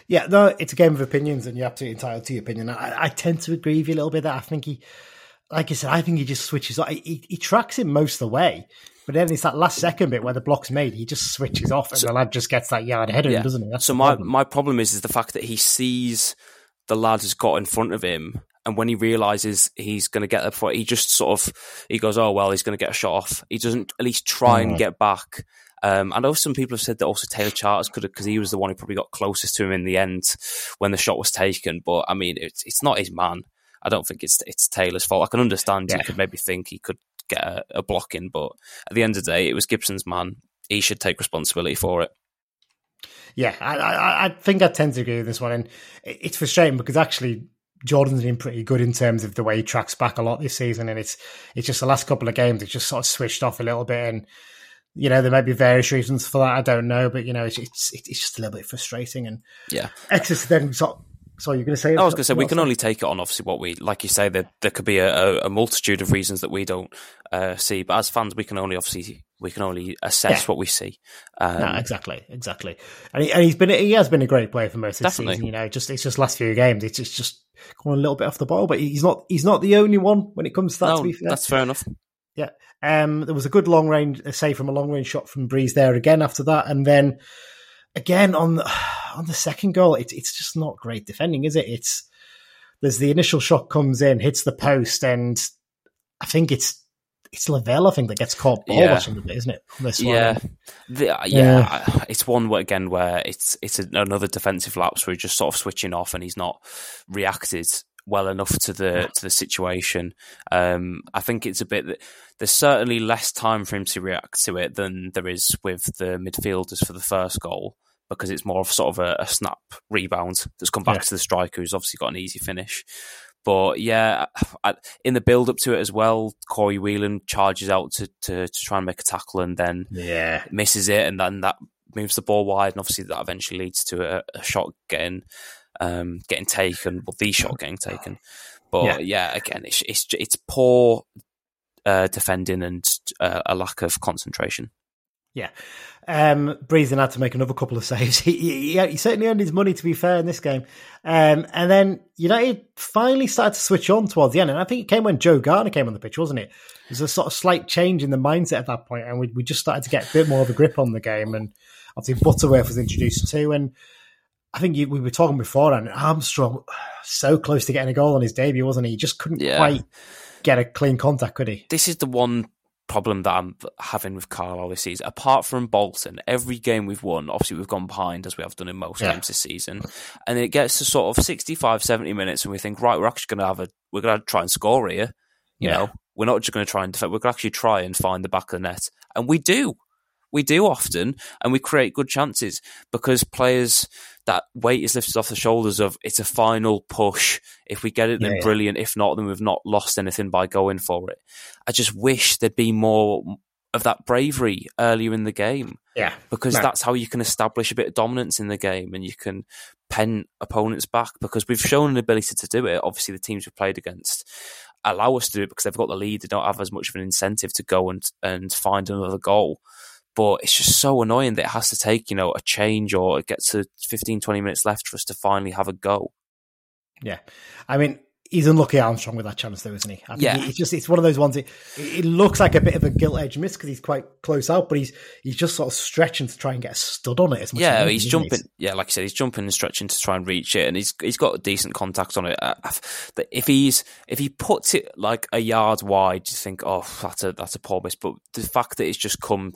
Yeah, no, it's a game of opinions, and you're absolutely entitled to your opinion. I, I tend to agree with you a little bit. That I think he, like I said, I think he just switches. He, he tracks him most of the way, but then it's that last second bit where the block's made. He just switches off, and so, the lad just gets that yard ahead of yeah. him, doesn't he? That's so my problem. my problem is is the fact that he sees the lad has got in front of him, and when he realizes he's going to get there before, he just sort of he goes, "Oh well, he's going to get a shot off." He doesn't at least try mm. and get back Um, I know some people have said that also Taylor Charters could have because he was the one who probably got closest to him in the end when the shot was taken. But I mean, it's it's not his man. I don't think it's it's Taylor's fault. I can understand yeah. you could maybe think he could get a, a block in, but at the end of the day, it was Gibson's man. He should take responsibility for it. Yeah, I, I, I think I tend to agree with this one, and it's frustrating because actually Jordan's been pretty good in terms of the way he tracks back a lot this season, and it's it's just the last couple of games it's just sort of switched off a little bit, and you know there may be various reasons for that. I don't know, but you know it's it's, it's just a little bit frustrating, and yeah, Exeter then sort so you're going to say? I was going to say we can only take it on obviously what we like. You say that there could be a, a, multitude of reasons that we don't uh, see, but as fans, we can only obviously we can only assess yeah. what we see. Um, no, exactly, exactly. And, he, has been he has been a great player for most of the season. You know, just it's just last few games, it's just, just going a little bit off the ball, but he's not he's not the only one when it comes to that. No, to be fair, that's fair enough. Yeah, um, there was a good long range, say from a long range shot from Breeze there again after that, and then again on the, on the second goal, it's it's just not great defending, is it? It's there's the initial shot comes in, hits the post, and I think it's it's Lavelle, I think, that gets caught ball yeah. watching the bit, isn't it? yeah, the, uh, yeah, yeah. It's one where, again where it's it's another defensive lapse where he's just sort of switching off and he's not reacted well enough to the to the situation. Um, I think it's a bit that there's certainly less time for him to react to it than there is with the midfielders for the first goal because it's more of sort of a, a snap rebound that's come back yeah. to the striker who's obviously got an easy finish. But yeah, I, in the build up to it as well, Corey Whelan charges out to, to, to try and make a tackle and then yeah misses it, and then that moves the ball wide, and obviously that eventually leads to a, a shot getting um, getting taken, well, the shot getting taken. But yeah, yeah again, it's it's it's poor uh, defending and uh, a lack of concentration. Yeah. Um, Breathing had to make another couple of saves. He, he, he, certainly earned his money, to be fair, in this game. Um, and then United finally started to switch on towards the end. And I think it came when Joe Garner came on the pitch, wasn't it? There's a sort of slight change in the mindset at that point, and we, we just started to get a bit more of a grip on the game. And obviously, Butterworth was introduced too. And I think we were talking before, and Armstrong so close to getting a goal on his debut, wasn't he? He just couldn't yeah. quite get a clean contact, could he? This is the one problem that I'm having with Carlisle this season. Apart from Bolton, every game we've won, obviously we've gone behind as we have done in most yeah. games this season. And it gets to sort of 65, 70 minutes and we think, right, we're actually going to have a, we're going to try and score here. You yeah. know, we're not just going to try and defend, we're going to actually try and find the back of the net. And we do. We do often, and we create good chances because players that weight is lifted off the shoulders of it's a final push. If we get it, then yeah, brilliant. If not, then we've not lost anything by going for it. I just wish there'd be more of that bravery earlier in the game. Yeah. Because no. that's how you can establish a bit of dominance in the game and you can pen opponents back because we've shown an ability to do it. Obviously, the teams we've played against allow us to do it because they've got the lead. They don't have as much of an incentive to go and, and find another goal. But it's just so annoying that it has to take, you know, a change or it gets to 15, 20 minutes left for us to finally have a go. Yeah. I mean, he's unlucky Armstrong with that chance, though, isn't he? yeah, it's just it's one of those ones. It, it looks like a bit of a gilt edge miss because he's quite close out, but he's he's just sort of stretching to try and get a stud on it. As much yeah, as he's jumping. Yeah, like I said, he's jumping and stretching to try and reach it, and he's he's got decent contact on it. If he's if he puts it like a yard wide, you think, oh, that's a that's a poor miss. But the fact that it's just come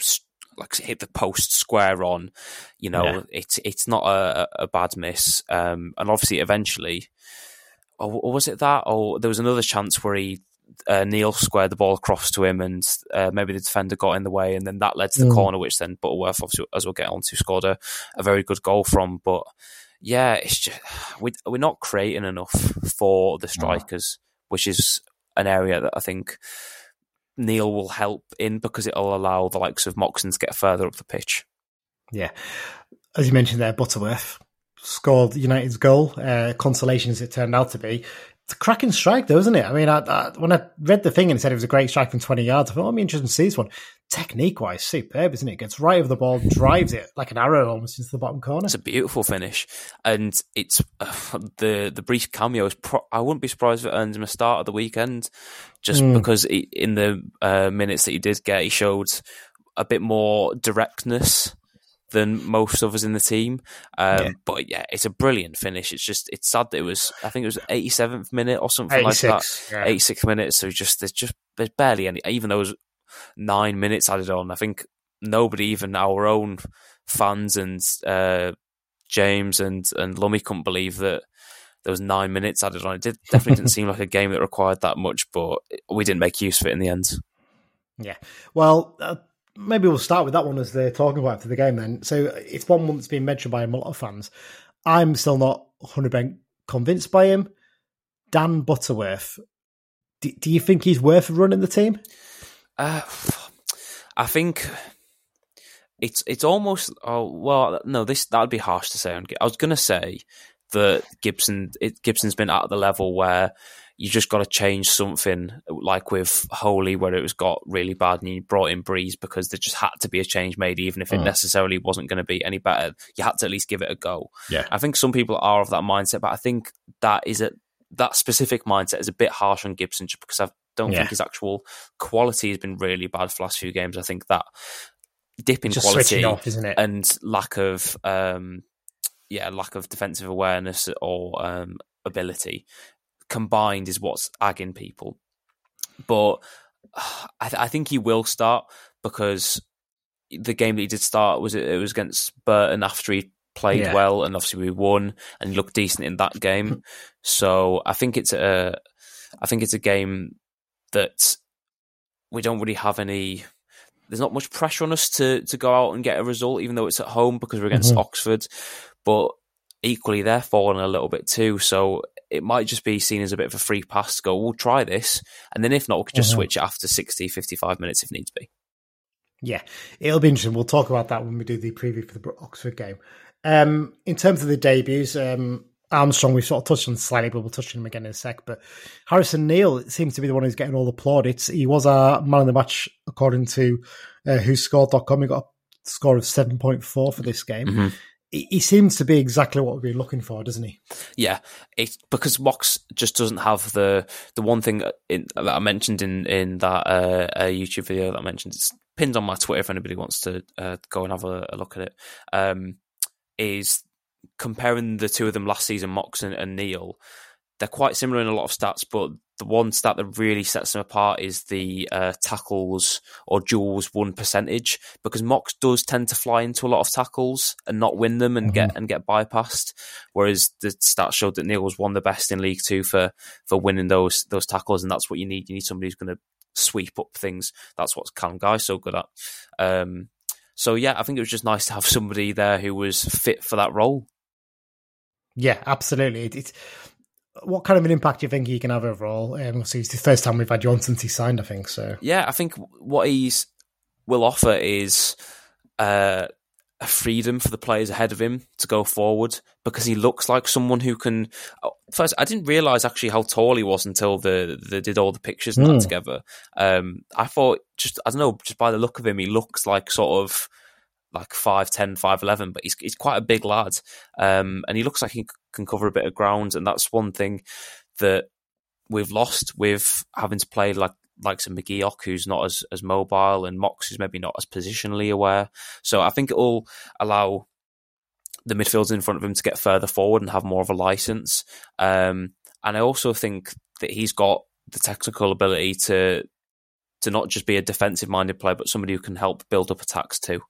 like hit the post square on. You know, yeah. it's it's not a, a bad miss. Um, and obviously, eventually, or, or, was it that? Or there was another chance where he uh, Neal squared the ball across to him, and uh, maybe the defender got in the way, and then that led to the mm. corner, which then Butterworth, obviously, as we'll get on to, scored a, a very good goal from. But yeah, it's just we we're not creating enough for the strikers, which is an area that I think Neal will help in because it'll allow the likes of Moxon to get further up the pitch. Yeah. As you mentioned there, Butterworth scored United's goal, uh, consolation as it turned out to be. It's a cracking strike, though, isn't it? I mean, I, I, when I read the thing and said it was a great strike from 20 yards, I thought, oh, I'm interested to see this one. Technique wise, superb, isn't it? Gets right over the ball, drives it like an arrow almost into the bottom corner. It's a beautiful finish. And it's uh, the the brief cameo is, pro- I wouldn't be surprised if it earns him a start at the weekend just mm. because he, in the uh, minutes that he did get, he showed a bit more directness than most of us in the team. Um, yeah. But yeah, it's a brilliant finish. It's just it's sad that it was I think it was 87th minute or something like that. Yeah. 86th minute. So just there's just there's barely any. Even though it was nine minutes added on, I think nobody, even our own fans and uh, James and and Lummy, couldn't believe that there was nine minutes added on. It did, definitely didn't seem like a game that required that much, but we didn't make use of it in the end. Yeah. Well, uh, maybe we'll start with that one as they're talking about after the game then. So it's one that's been mentioned by a lot of fans. I'm still not 100% convinced by him. Dan Butterworth, do, do you think he's worth running the team? Uh, I think it's it's almost oh well no this that'd be harsh to say I was gonna say that Gibson it, Gibson's been at the level where you just got to change something like with Holy where it was got really bad and you brought in Breeze because there just had to be a change made even if it mm. necessarily wasn't going to be any better. You had to at least give it a go. Yeah. I think some people are of that mindset but I think that is a that specific mindset is a bit harsh on Gibson just because I don't yeah. think his actual quality has been really bad for the last few games I think that dip in just quality off, isn't it? and lack of um yeah, lack of defensive awareness or um, ability combined is what's agging people. But I, th- I, think he will start because the game that he did start was it, was against Burton after he played yeah. well and obviously we won and he looked decent in that game. so I think it's a I think it's a game that we don't really have any there's not much pressure on us to to go out and get a result, even though it's at home because we're against mm-hmm. Oxford. But equally, they're falling a little bit too. So it might just be seen as a bit of a free pass to go, we'll try this. And then if not, we could just mm-hmm. switch after 60, 55 minutes if needs be. Yeah, it'll be interesting. We'll talk about that when we do the preview for the Oxford game. Um, in terms of the debuts, um, Armstrong, we've sort of touched on slightly, but we'll touch on him again in a sec. But Harrison Neal seems to be the one who's getting all the plaudits. He was our man of the match, according to uh, WhoScored.com. He got a score of 7.4 for this game. Mm-hmm he seems to be exactly what we're looking for, doesn't he? Yeah, it's because Mox just doesn't have the the one thing in, that I mentioned in in that uh, uh, YouTube video that I mentioned. It's pinned on my Twitter if anybody wants to uh, go and have a, a look at it. Um, is comparing the two of them last season, Mox and, and Neal. They're quite similar in a lot of stats, but the one stat that really sets them apart is the uh, tackles or duels won percentage because Mox does tend to fly into a lot of tackles and not win them and mm-hmm. get and get bypassed, whereas the stats showed that Neal was one of the best in League Two for for winning those those tackles, and that's what you need. You need somebody who's going to sweep up things. That's what Callum Guy's so good at. Um, so yeah, I think it was just nice to have somebody there who was fit for that role. Yeah, absolutely. It, it's what kind of an impact do you think he can have overall? Um, it's the first time we've had you on since he signed, I think. So yeah, I think what he's will offer is uh, a freedom for the players ahead of him to go forward because he looks like someone who can. Oh, first, I didn't realize actually how tall he was until the they did all the pictures and mm. that hmm. together. Um, I thought just I don't know, just by the look of him, he looks like sort of like 5'10, 5'11, but he's, he's quite a big lad. Um, and he looks like he can cover a bit of ground. And that's one thing that we've lost with having to play like like some McGeoch, who's not as, as mobile, and Mox, who's maybe not as positionally aware. So I think it will allow the midfielders in front of him to get further forward and have more of a license. Um, and I also think that he's got the technical ability to to not just be a defensive minded player, but somebody who can help build up attacks too.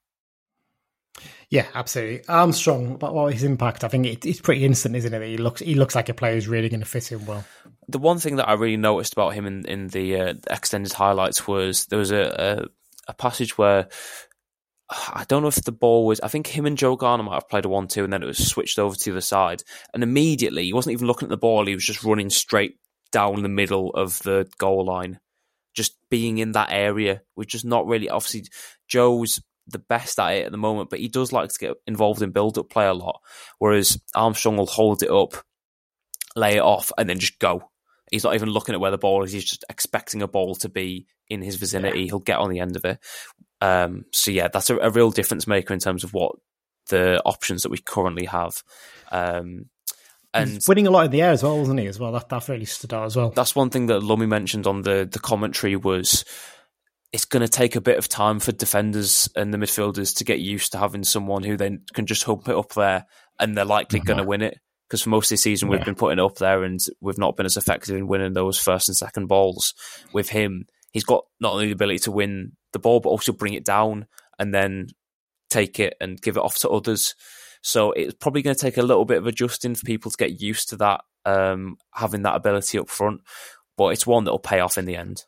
Yeah, absolutely. Armstrong, but what his impact? I think it, it's pretty instant, isn't it? He looks he looks like a player who's really going to fit in well. The one thing that I really noticed about him in in the uh, extended highlights was there was a, a, a passage where I don't know if the ball was. I think him and Joe Garner might have played a one-two, and then it was switched over to the side. And immediately, he wasn't even looking at the ball; he was just running straight down the middle of the goal line, just being in that area, which is not really obviously Joe's the best at it at the moment, but he does like to get involved in build up play a lot. Whereas Armstrong will hold it up, lay it off, and then just go. He's not even looking at where the ball is. He's just expecting a ball to be in his vicinity. Yeah. He'll get on the end of it. Um, so yeah, that's a, a, real difference maker in terms of what the options that we currently have. Um, and He's winning a lot in the air as well, wasn't he? As well, that that really stood out as well. That's one thing that Lummy mentioned on the the commentary was it's going to take a bit of time for defenders and the midfielders to get used to having someone who then can just hump it up there and they're likely mm-hmm. going to win it. Because for most of the season, we've been putting it up there and we've not been as effective in winning those first and second balls. With him, he's got not only the ability to win the ball, but also bring it down and then take it and give it off to others. So it's probably going to take a little bit of adjusting for people to get used to that, um, having that ability up front. But it's one that will pay off in the end.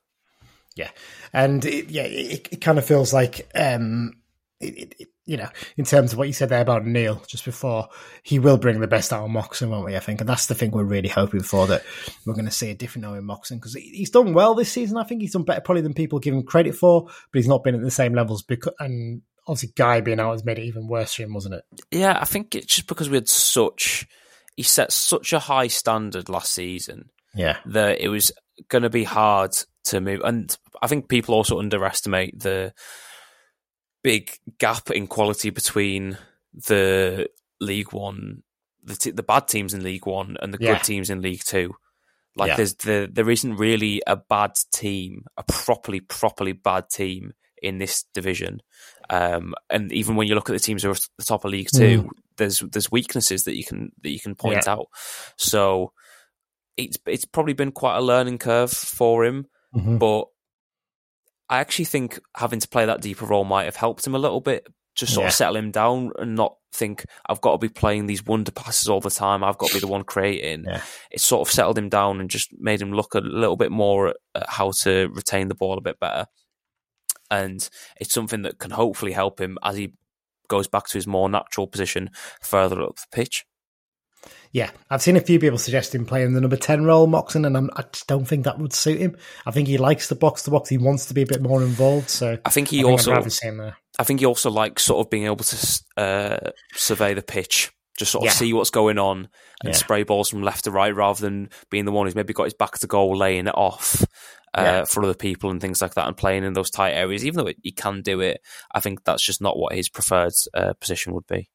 Yeah, and it, yeah, it, it kind of feels like um, it, it, you know, in terms of what you said there about Neal just before, he will bring the best out of Moxon, won't we? I think, and that's the thing we're really hoping for that we're going to see a different Owen Moxon because he's done well this season. I think he's done better probably than people give him credit for, but he's not been at the same levels because and obviously Guy being out has made it even worse for him, wasn't it? Yeah, I think it's just because we had such he set such a high standard last season. Yeah, that it was going to be hard to move, and I think people also underestimate the big gap in quality between the League One, the t- the bad teams in League One, and the Yeah. good teams in League Two. Like Yeah. there's the there isn't really a bad team, a properly properly bad team in this division. Um, and even when you look at the teams who are at the top of League Two, there's there's weaknesses that you can that you can point Yeah. out. So it's it's probably been quite a learning curve for him, Mhm. but I actually think having to play that deeper role might have helped him a little bit, just sort Yeah. of settle him down and not think I've got to be playing these wonder passes all the time. I've got to be the one creating. Yeah. It sort of settled him down and just made him look a little bit more at how to retain the ball a bit better. And it's something that can hopefully help him as he goes back to his more natural position further up the pitch. Yeah, I've seen a few people suggesting playing the number 10 role, Moxon, and I'm, I just don't think that would suit him. I think he likes the box to box. He wants to be a bit more involved. So I think he I also I'd rather there. I think he also likes sort of being able to uh, survey the pitch, just sort of Yeah. see what's going on and Yeah. spray balls from left to right rather than being the one who's maybe got his back to goal, laying it off uh, Yeah. for other people and things like that, and playing in those tight areas. Even though he can do it, I think that's just not what his preferred uh, position would be.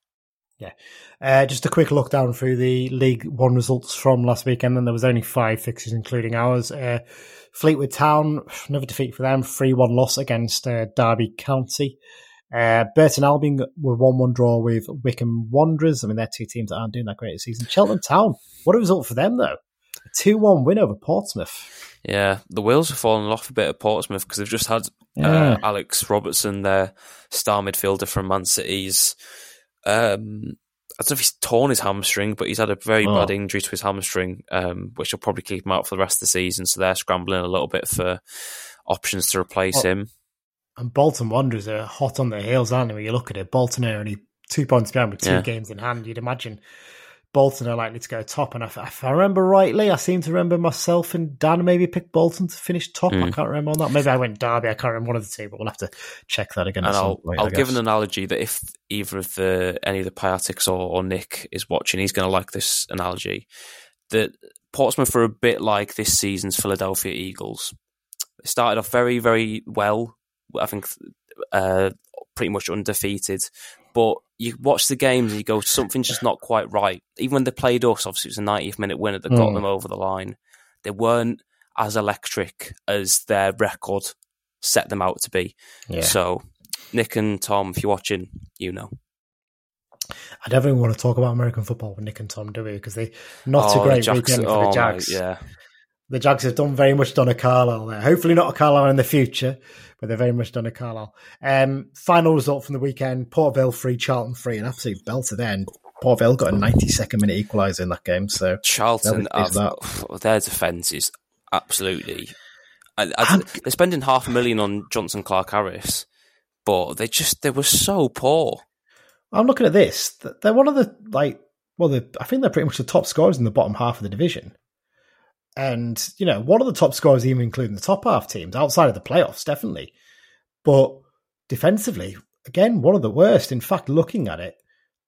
Uh, just a quick look down through the League One results from last weekend, and there was only five fixtures, including ours. Uh, Fleetwood Town, another defeat for them, 3 1 loss against uh, Derby County. Uh, Burton Albion were 1 1 draw with Wycombe Wanderers. I mean, they're two teams that aren't doing that great this season. Cheltenham Town, what a result for them, though. A 2 1 win over Portsmouth. Yeah, the wheels have fallen off a bit at Portsmouth because they've just had Yeah. uh, Alex Robertson, their star midfielder from Man City's. Um, I don't know if he's torn his hamstring, but he's had a very Oh. bad injury to his hamstring, um, which will probably keep him out for the rest of the season. So they're scrambling a little bit for options to replace Oh. him. And Bolton Wanderers are hot on their heels, aren't they? When you look at it, Bolton are only two points behind with two Yeah. games in hand. You'd imagine Bolton are likely to go top. And if, if I remember rightly, I seem to remember myself and Dan maybe picked Bolton to finish top. I Mm. can't remember on that. Maybe I went Derby. I can't remember one of the two, but we'll have to check that again. And I'll point, I'll give an analogy that if either of the any of the Piataks or, or Nick is watching, he's going to like this analogy. That Portsmouth are a bit like this season's Philadelphia Eagles. They started off very very well. I think uh, pretty much undefeated, but you watch the games and you go, something's just not quite right. Even when they played us, obviously it was a 90th minute winner that got Mm. them over the line. They weren't as electric as their record set them out to be. Yeah. So, Nick and Tom, if you're watching, you know. I don't even want to talk about American football with Nick and Tom, do we? Because they not Oh, a great Jags- weekend for oh, the my- Jags. yeah. The Jags have done very much done a Carlisle there. Hopefully not a Carlisle in the future, but they've very much done a Carlisle. Um, final result from the weekend: Port Vale three, Charlton three, an absolute belter. Then Port Vale got a ninety-second minute equaliser in that game. So Charlton, have, pleased their defence is absolutely. I, I, they're spending half a million on Jonson Clarke-Harris, but they just they were so poor. I'm looking at this. They're one of the like, well, I think they're pretty much the top scorers in the bottom half of the division. And you know, one of the top scorers, even including the top half teams outside of the playoffs, definitely. But defensively, again, one of the worst. In fact, looking at it,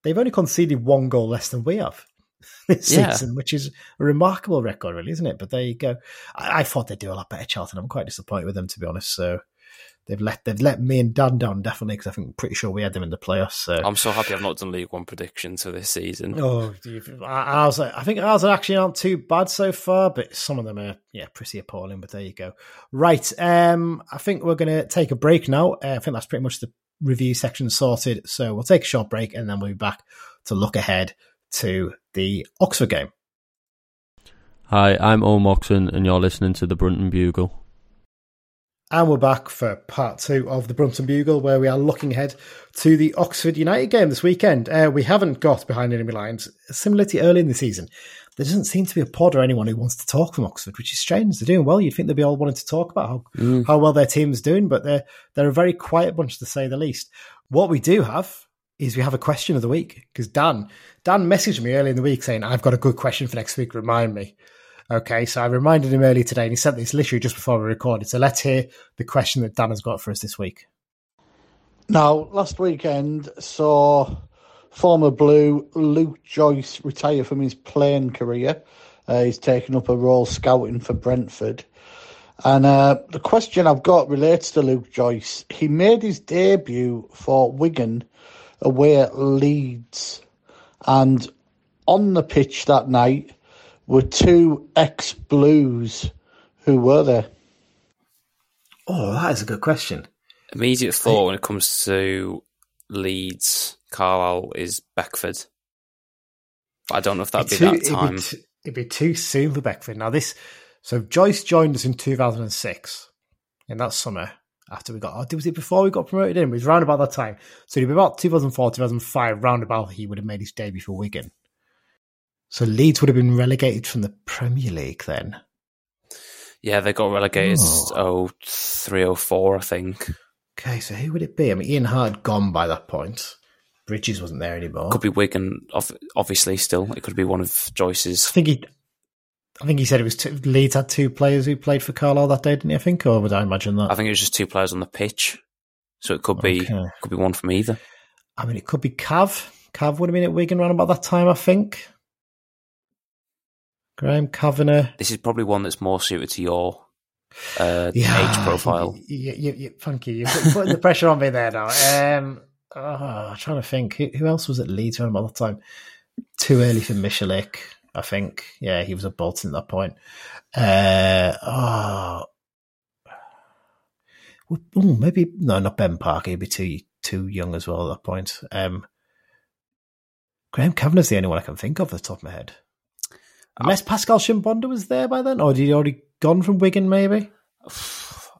they've only conceded one goal less than we have this Yeah. season, which is a remarkable record, really, isn't it? But there you go. I, I thought they'd do a lot better, Charlton. I'm quite disappointed with them, to be honest. So they've let they've let me and Dan down definitely because I think pretty sure we had them in the playoffs. So I'm so happy I've not done League One predictions for this season. Oh, you've- ours. are- I think ours are actually aren't too bad so far, but some of them are yeah pretty appalling. But there you go. Right. Um, I think we're going to take a break now. Uh, I think that's pretty much the review section sorted. So we'll take a short break and then we'll be back to look ahead to the Oxford game. Hi, I'm Owen Moxon, and you're listening to the Brunton Bugle. And we're back for part two of the Brunton Bugle, where we are looking ahead to the Oxford United game this weekend. Uh, we haven't got behind enemy lines, similar to early in the season. There doesn't seem to be a pod or anyone who wants to talk from Oxford, which is strange. They're doing well. You'd think they'd be all wanting to talk about how, mm. how well their team's doing, but they're they're a very quiet bunch to say the least. What we do have is we have a question of the week because Dan Dan messaged me early in the week saying I've got a good question for next week. Remind me. Okay, so I reminded him earlier today, and he sent this literally just before we recorded. So let's hear the question that Dan has got for us this week. Now, last weekend saw former Blue Luke Joyce retire from his playing career. Uh, he's taken up a role scouting for Brentford. And uh, the question I've got relates to Luke Joyce. He made his debut for Wigan away at Leeds. And on the pitch that night, were two ex Blues. Who were there? Oh, that is a good question. Immediate thought when it comes to Leeds, Carlisle is Beckford. But I don't know if that'd be too, that time. It'd be, too, it'd be, too soon for Beckford. Now this, so Joyce joined us in 2006, in that summer after we got. Oh, was it before we got promoted in? It was round about that time. So it'd be about 2004, 2005, roundabout. He would have made his debut for Wigan. So Leeds would have been relegated from the Premier League then. Yeah, they got relegated oh. 0304, I think. Okay, so who would it be? I mean, Ian Harte gone by that point. Bridges wasn't there anymore. Could be Wigan, obviously. Still, it could be one of Joyce's. I think he, I think he said it was two, Leeds had two players who played for Carlisle that day, didn't he? I think, or would I imagine that? I think it was just two players on the pitch, so it could be okay. could be one from either. I mean, it could be Cav. Cav would have been at Wigan around about that time, I think. Graham Kavanagh. This is probably one that's more suited to your uh, yeah, age profile. You, you, you, thank you. You're putting the pressure on me there now. Um, oh, I'm trying to think. Who, who else was at Leeds around the time? Too early for Michalik, I think. Yeah, he was at Bolton at that point. Uh, oh, well, maybe no, not Ben Parker. He'd be too too young as well at that point. Um, Graham Kavanagh's the only one I can think of at the top of my head. Unless Pascal Chimbonda was there by then, or did he already gone from Wigan? Maybe.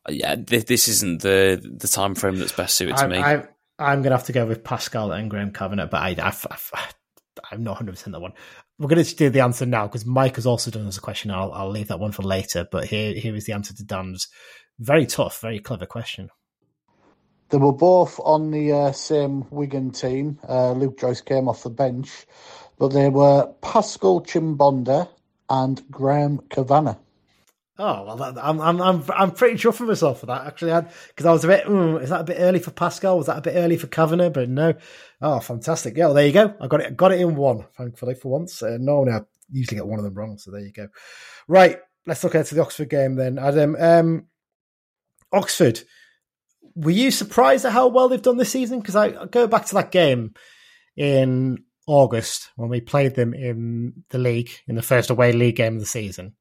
yeah, this isn't the the time frame that's best suited to I'm, me. I'm, I'm going to have to go with Pascal and Graham Kavanagh, but I, I, I, am not 100 percent that one. We're going to do the answer now because Mike has also done us a question. I'll, I'll leave that one for later. But here, here is the answer to Dan's very tough, very clever question. They were both on the uh, same Wigan team. Uh, Luke Joyce came off the bench but they were Pascal Chimbonda and Graham Kavanagh. Oh well, that, I'm I'm I'm I'm pretty chuffed for myself for that actually, because I, I, was a bit. Mm, is that a bit early for Pascal? Was that a bit early for Kavanagh? But no. Oh, fantastic! Yeah, well, there you go. I got it. Got it in one. Thankfully for once. Uh, normally I usually get one of them wrong. So there you go. Right. Let's look at the Oxford game then, Adam. Um, Oxford. Were you surprised at how well they've done this season? Because I, I go back to that game in August when we played them in the league in the first away league game of the season.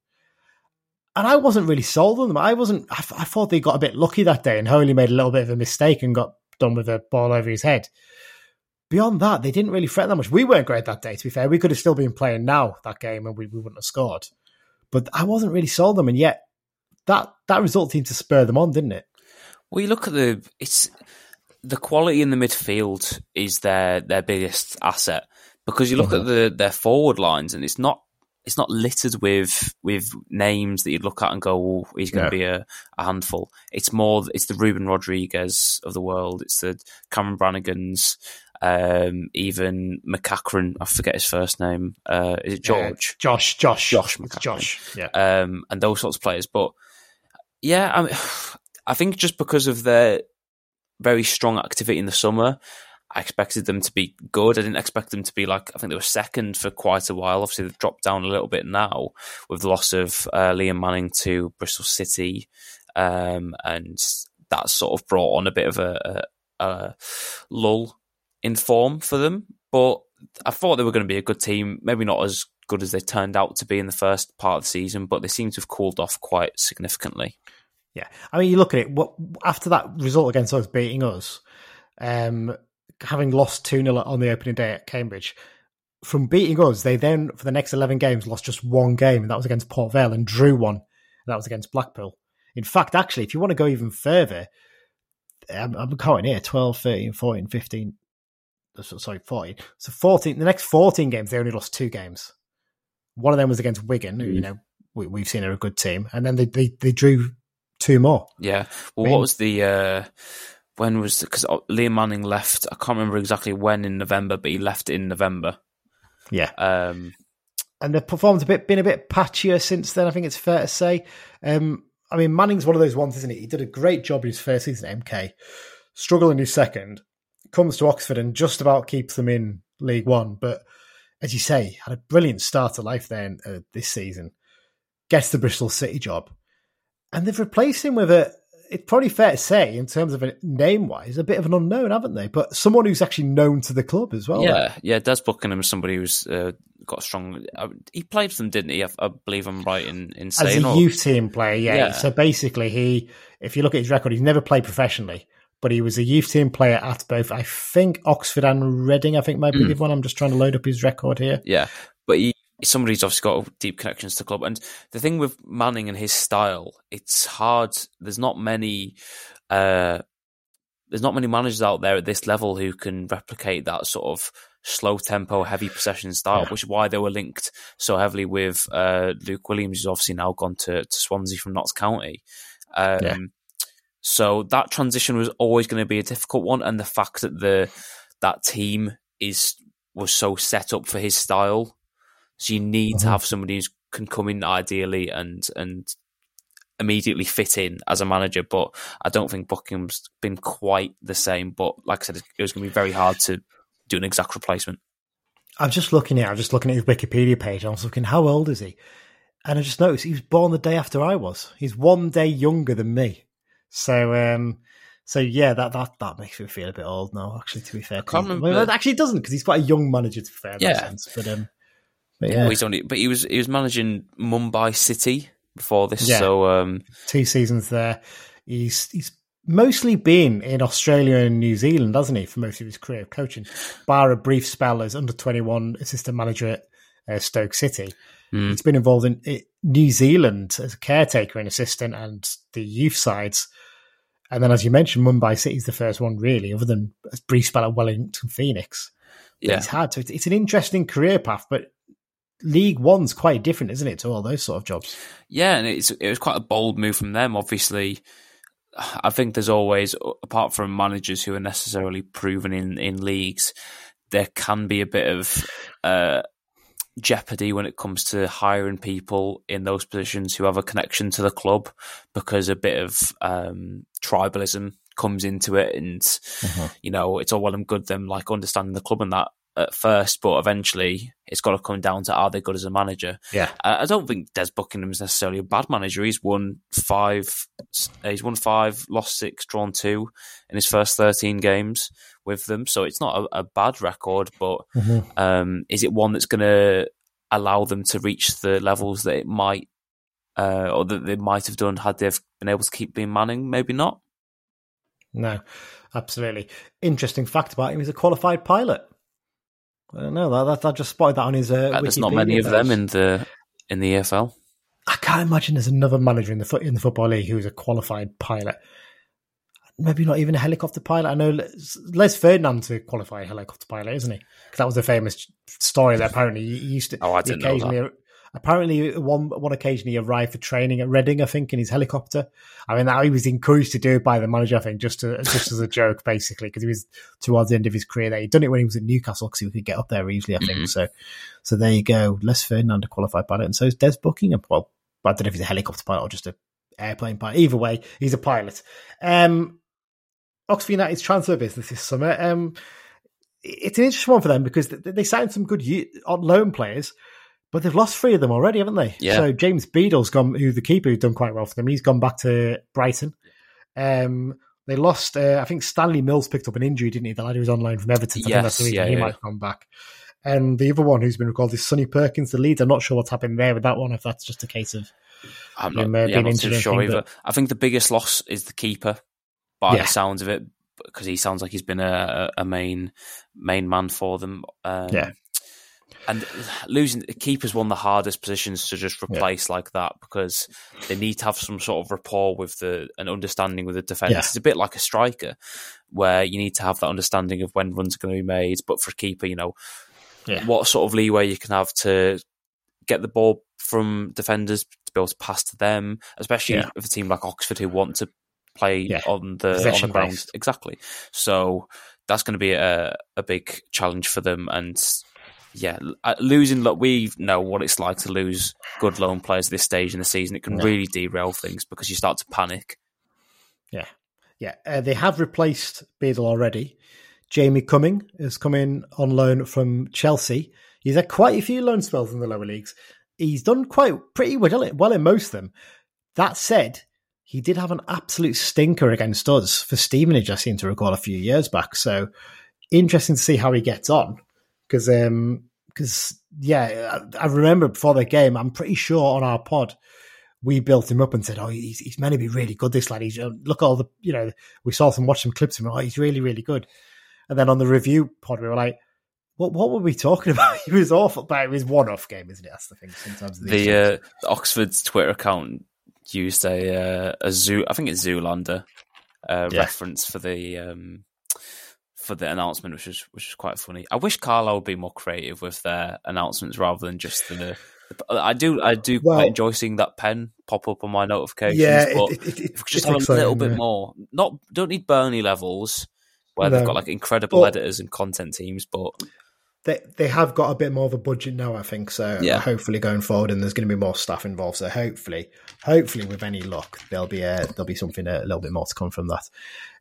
And I wasn't really sold on them. I wasn't. I, I thought they got a bit lucky that day, and Holy made a little bit of a mistake and got done with a ball over his head. Beyond that, they didn't really threaten that much. We weren't great that day. To be fair, we could have still been playing now that game, and we, we wouldn't have scored. But I wasn't really sold them, and yet that that result seemed to spur them on, didn't it? Well, you look at the it's the quality in the midfield is their their biggest asset because you look mm-hmm. at the their forward lines and it's not it's not littered with with names that you'd look at and go, oh, he's going to yeah. be a, a, handful. It's more, it's the Ruben Rodrigues of the world. It's the Cameron Brannagans, um, even McEachran. I forget his first name. Uh, is it George? Josh, Josh, Josh, McEachran. Josh. Yeah, um, and those sorts of players. But yeah, I mean, I think just because of their very strong activity in the summer. I expected them to be good. I didn't expect them to be like I think they were second for quite a while. Obviously, they've dropped down a little bit now with the loss of uh, Liam Manning to Bristol City, um, and that sort of brought on a bit of a, a, a lull in form for them. But I thought they were going to be a good team. Maybe not as good as they turned out to be in the first part of the season, but they seem to have cooled off quite significantly. Yeah, I mean, you look at it. What after that result against us beating us, um, having lost two 0 on the opening day at Cambridge, from beating us, they then for the next eleven games lost just one game, and that was against Port Vale, and drew one, and that was against Blackpool. In fact, actually, if you want to go even further, I'm, I'm counting here 12, 13, 14, 15. Sorry, 14. So 14, the next 14 games, they only lost two games. One of them was against Wigan, who, you know, we, have seen are a good team. And then they, they, they drew two more. Yeah. Well, I mean, what was the, uh, when was, because Liam Manning left, I can't remember exactly when in November, but he left in November. Yeah. Um, and they've performed a bit, been a bit patchier since then. I think it's fair to say. Um, I mean, Manning's one of those ones, isn't he? He did a great job in his first season at MK, struggled in his second, comes to Oxford and just about keeps them in League One. But as you say, had a brilliant start to life then uh, this season. Gets the Bristol City job, and they've replaced him with a. It's probably fair to say, in terms of a name wise, a bit of an unknown, haven't they? But someone who's actually known to the club as well. Yeah, yeah. Des Buckingham is somebody who's uh, got a strong. Uh, he played for them, didn't he? I, I, believe I'm right in, in saying. As a or... youth team player, yeah. yeah. So basically, he, if you look at his record, he's never played professionally but he was a youth team player at both, I think, Oxford and Reading, I think might be mm. the one. I'm just trying to load up his record here. Yeah. But he, somebody's obviously got deep connections to the club. And the thing with Manning and his style, it's hard. There's not many. Uh, there's not many managers out there at this level who can replicate that sort of slow tempo, heavy possession style, yeah. which is why they were linked so heavily with uh, Luke Williams, who's obviously now gone to, to Swansea from Notts County. Um, yeah. So that transition was always going to be a difficult one, and the fact that the that team is was so set up for his style, so you need mm-hmm. to have somebody who can come in ideally and and immediately fit in as a manager. But I don't think Buckingham's been quite the same. But like I said, it was going to be very hard to do an exact replacement. I'm just looking here. I'm just looking at his Wikipedia page. I was looking, how old is he? And I just noticed he was born the day after I was. He's one day younger than me. So, um, so yeah, that that that makes me feel a bit old now. Actually, to be fair, I can't remember. Well, actually, it doesn't because he's quite a young manager. To be fair, yeah. Sense, but um, but yeah, well, he's only but he was he was managing Mumbai City before this. Yeah. So um, two seasons there. He's he's mostly been in Australia and New Zealand, hasn't he, for most of his career coaching, bar a brief spell as under twenty one assistant manager at uh, Stoke City. Mm. He's been involved in New Zealand as a caretaker and assistant and the youth sides. And then, as you mentioned, Mumbai City is the first one, really, other than a brief spell at Wellington Phoenix. Yeah. It's hard. So it's, it's an interesting career path, but League One's quite different, isn't it, to all those sort of jobs? Yeah, and it's it was quite a bold move from them. Obviously, I think there's always, apart from managers who are necessarily proven in in leagues, there can be a bit of uh, jeopardy when it comes to hiring people in those positions who have a connection to the club because a bit of um, tribalism comes into it and uh-huh. you know it's all well and good them like understanding the club and that at first but eventually it's got to come down to are they good as a manager yeah i don't think des buckingham is necessarily a bad manager he's won five he's won five lost six drawn two in his first 13 games with them. So it's not a, a bad record, but mm-hmm. um, is it one that's going to allow them to reach the levels that it might uh, or that they might have done had they've been able to keep being Manning? Maybe not. No, absolutely. Interesting fact about him: he's a qualified pilot. I don't know. That, that I just spotted that on his. Uh, there's not many of them in the in the EFL. I can't imagine there's another manager in the in the football league who's a qualified pilot maybe not even a helicopter pilot. I know Les Ferdinand's a qualified helicopter pilot, isn't he? That was a famous story that apparently he used to. Oh, I didn't know that. Apparently, one one occasion he arrived for training at Reading, I think, in his helicopter. I mean, that he was encouraged to do it by the manager, I think, just to, just as a joke, basically, because he was towards the end of his career there. He'd done it when he was at Newcastle because he could get up there easily, I think. Mm-hmm. So, so there you go. Les Ferdinand, a qualified pilot, and so is Des Buckingham. Well, I don't know if he's a helicopter pilot or just a airplane pilot. Either way, he's a pilot. Um, Oxford United's transfer business this summer. Um, it's an interesting one for them because they signed some good on loan players, but they've lost three of them already, haven't they? Yeah. So James Beadle's gone, who the keeper who's done quite well for them. He's gone back to Brighton. Um, they lost. Uh, I think Stanley Mills picked up an injury, didn't he? The lad who was on loan from Everton. I yes, think that's the yeah, he yeah. might come back. And the other one who's been recalled is Sonny Perkins, the lead. I'm not sure what's happened there with that one. If that's just a case of I'm not, yeah, I'm not too sure either. But... I think the biggest loss is the keeper by yeah. the sounds of it, because he sounds like he's been a, a main main man for them. Um, yeah. And losing the keepers one of the hardest positions to just replace yeah. like that because they need to have some sort of rapport with the an understanding with the defense. Yeah. It's a bit like a striker where you need to have that understanding of when runs are going to be made. But for a keeper, you know, yeah. what sort of leeway you can have to get the ball from defenders to be able to pass to them, especially yeah. with a team like Oxford who want to play on the on the ground. Based. Exactly. So that's going to be a, a big challenge for them. And yeah, uh, losing, we know what it's like to lose good loan players at this stage in the season. It can really derail things because you start to panic. Yeah. Yeah. Uh, they have replaced Beadle already. Jamie Cumming has come in on loan from Chelsea. He's had quite a few loan spells in the lower leagues. He's done quite pretty well, well in most of them. That said, he did have an absolute stinker against us for Stevenage, I seem to recall a few years back. So interesting to see how he gets on because um because yeah, I, I, remember before the game, I'm pretty sure on our pod we built him up and said, "Oh, he's, he's meant to be really good. This lad, he's uh, look at all the you know we saw some watch some clips of him. Oh, he's really really good." And then on the review pod, we were like, "What what were we talking about? he was awful, but it was one off game, isn't it? That's the thing. Sometimes the uh, Oxford's Twitter account used a uh, a zoo, I think it's Zoolander uh, yeah. reference for the um, for the announcement, which was which was quite funny. I wish Carlisle would be more creative with their announcements rather than just the. I do I do well, quite enjoy seeing that pen pop up on my notifications. Yeah, but it, it, it, just have a little bit more. Not don't need Bernie levels where no. they've got like incredible editors and content teams, but they they have got a bit more of a budget now, I think. So yeah. hopefully going forward, and there's going to be more stuff involved. So hopefully, hopefully with any luck, there'll be a there'll be something a, a little bit more to come from that.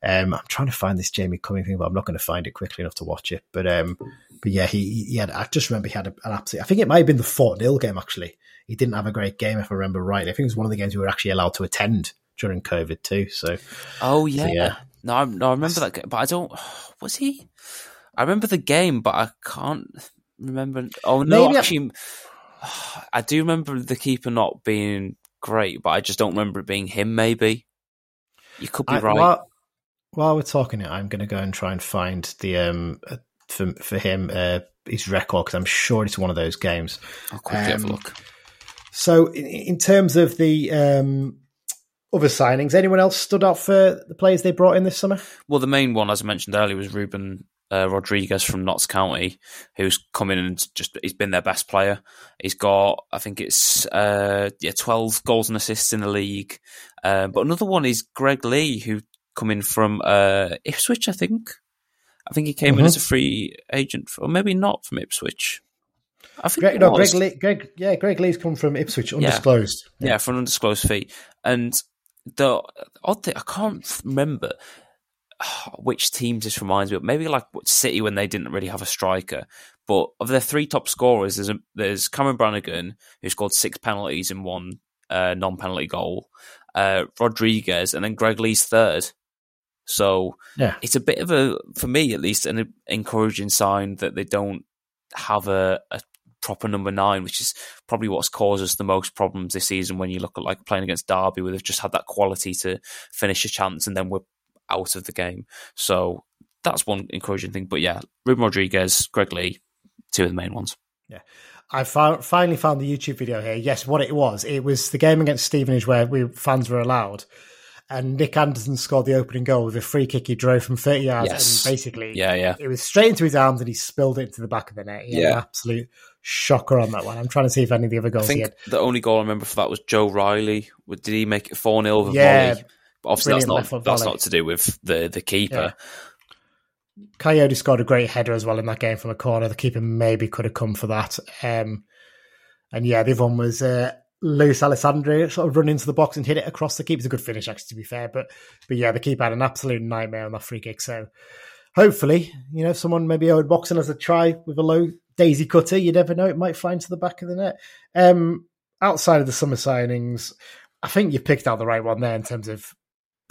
Um, I'm trying to find this Jamie Cumming thing, but I'm not going to find it quickly enough to watch it. But um, but yeah, he he had. I just remember he had an absolute. I think it might have been the Fort Nil game actually. He didn't have a great game if I remember right. I think it was one of the games we were actually allowed to attend during COVID too. So oh yeah, so, yeah. No, I, no, I remember that, game, but I don't. Was he? I remember the game, but I can't remember. Oh no, Maybe actually, I... I do remember the keeper not being great, but I just don't remember it being him. Maybe you could be I, right. While, while, we're talking it, I'm going to go and try and find the um uh, for for him uh, his record because I'm sure it's one of those games. I'll quickly um, have a um, look. So, in, in terms of the um, other signings, anyone else stood out for the players they brought in this summer? Well, the main one, as I mentioned earlier, was Ruben uh, Rodrigues from Notts County, who's come in and just he's been their best player. He's got, I think it's uh, yeah, twelve goals and assists in the league. Uh, but another one is Greg Leigh, who come in from uh, Ipswich, I think. I think he came mm-hmm. in as a free agent, or maybe not from Ipswich. I think Greg, no, Greg, Leigh, Greg, yeah, Greg Leigh's come from Ipswich, undisclosed. Yeah, yeah. yeah for an undisclosed fee. And the odd thing, I can't remember which teams this reminds me of. Maybe like City when they didn't really have a striker. But of their three top scorers, there's a, there's Cameron Brannagan who scored six penalties and one uh, non-penalty goal. Uh, Rodrigues and then Greg Leigh's third. So yeah. it's a bit of a, for me at least, an encouraging sign that they don't have a, a proper number nine, which is probably what's caused us the most problems this season. When you look at like playing against Derby, where they've just had that quality to finish a chance, and then we're out of the game. So that's one encouraging thing. But yeah, Ruben Rodrigues, Greg Leigh, two of the main ones. Yeah. I found, finally found the YouTube video here. Yes, what it was, it was the game against Stevenage where we fans were allowed, and Nick Anderton scored the opening goal with a free kick he drove from thirty yards, yes. and basically, yeah, yeah, it was straight into his arms, and he spilled it into the back of the net. He yeah, absolute shocker on that one. I'm trying to see if any of the other goals. I think the only goal I remember for that was Joe Riley. Did he make it four 0 with yeah, volley? Obviously, that's not that's not to do with the the keeper. Yeah. Kayode scored a great header as well in that game from a corner. The keeper maybe could have come for that. Um, and yeah, the other one was uh, Lewis Alessandra sort of run into the box and hit it across the keeper. It's a good finish, actually, to be fair. But but yeah, the keeper had an absolute nightmare on that free kick. So hopefully, you know, someone maybe Owen Moxon as a try with a low daisy cutter. You never know; it might fly into the back of the net. Um, outside of the summer signings, I think you picked out the right one there in terms of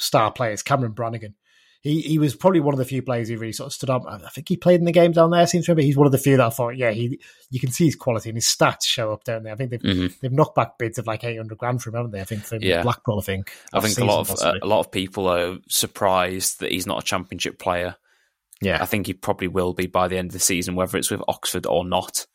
star players, Cameron Brannagan. He he was probably one of the few players who really sort of stood up. I think he played in the game down there. Seems to remember he's one of the few that I thought, yeah, he you can see his quality and his stats show up, don't they? I think they've mm-hmm. they've knocked back bids of like eight hundred grand for him, haven't they? I think from yeah. Blackpool. I think. I think a lot of uh, a lot of people are surprised that he's not a championship player. Yeah, I think he probably will be by the end of the season, whether it's with Oxford or not.